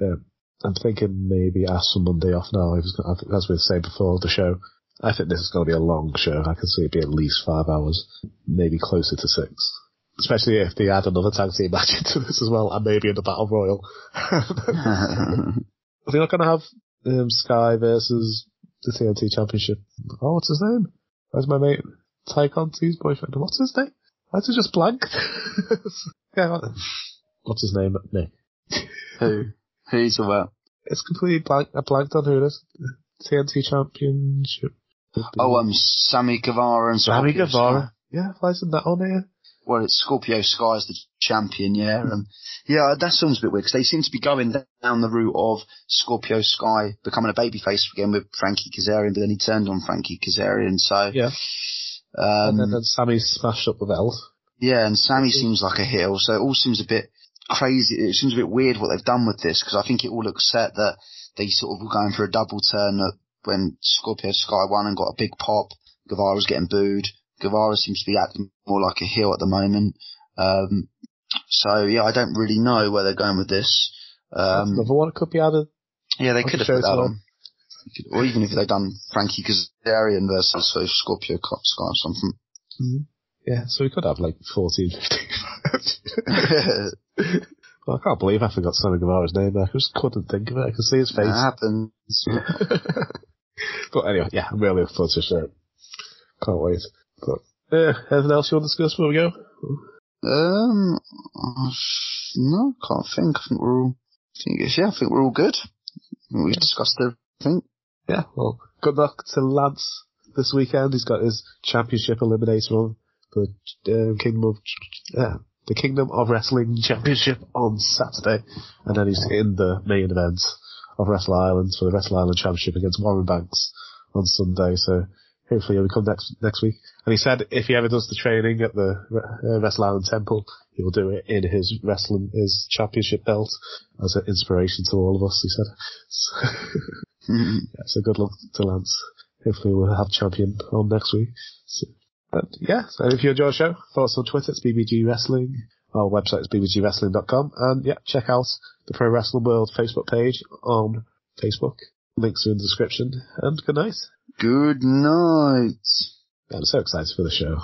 Um, I'm thinking maybe ask for Monday off now. I was, as we said before the show, I think this is going to be a long show. I can see it be at least five hours, maybe closer to six. Especially if they add another tag team match into this as well, and maybe in the Battle Royal. Are they not going to have um, Sky versus the TNT Championship? Oh, what's his name? Where's my mate? Tay Conti's boyfriend. What's his name? Why is it just blank? yeah, what's his name? Nick. Who? Who's about? It's completely blank. I blanked on who it is. TNT Championship. Oh, um, Sammy Guevara and so. Sammy Scorpio Guevara. Sky. Yeah, why isn't that on here? Well, it's Scorpio Sky as the champion, yeah. Um, yeah, that sounds a bit weird because they seem to be going down the route of Scorpio Sky becoming a babyface again with Frankie Kazarian, but then he turned on Frankie Kazarian, so. Yeah. Um, and then, then Sammy smashed up with belt. Yeah, and Sammy seems like a heel, so it all seems a bit crazy. It seems a bit weird what they've done with this because I think it all looks set that they sort of were going for a double turn when Scorpio Sky won and got a big pop. Guevara was getting booed. Guevara seems to be acting more like a heel at the moment. Um, so yeah, I don't really know where they're going with this. Um, another one could be added. Yeah, they could have put that on. Or even if they'd done Frankie Kazarian versus so Scorpio Sky or something. Mm-hmm. Yeah, so we could have like 14, 15. well, I can't believe I forgot Sammy Guevara's name. I just couldn't think of it. I could see his face. That happens. but anyway, yeah, I'm really looking forward to the Can't wait. But, uh, anything else you want to discuss before we go? Um, no, I can't think. I think we're all, I think, yeah, I think we're all good. We've yeah. discussed everything. Yeah, well, good luck to Lance this weekend. He's got his championship eliminator on the uh, Kingdom of, uh, the Kingdom of Wrestling Championship on Saturday, and then he's in the main event of Wrestle Island for the Wrestle Island Championship against Warren Banks on Sunday. So hopefully he'll come next next week. And he said if he ever does the training at the uh, Wrestle Island Temple, he will do it in his wrestling his championship belt as an inspiration to all of us. He said. So, yeah, so good luck to Lance. Hopefully we'll have champion on next week. So, but yeah, so if you enjoy the show, follow us on Twitter, it's BBG Wrestling. Our website is bbgwrestling.com. And yeah, check out the Pro Wrestling World Facebook page on Facebook. Links are in the description. And good night. Good night. I'm so excited for the show.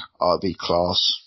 I'll be class.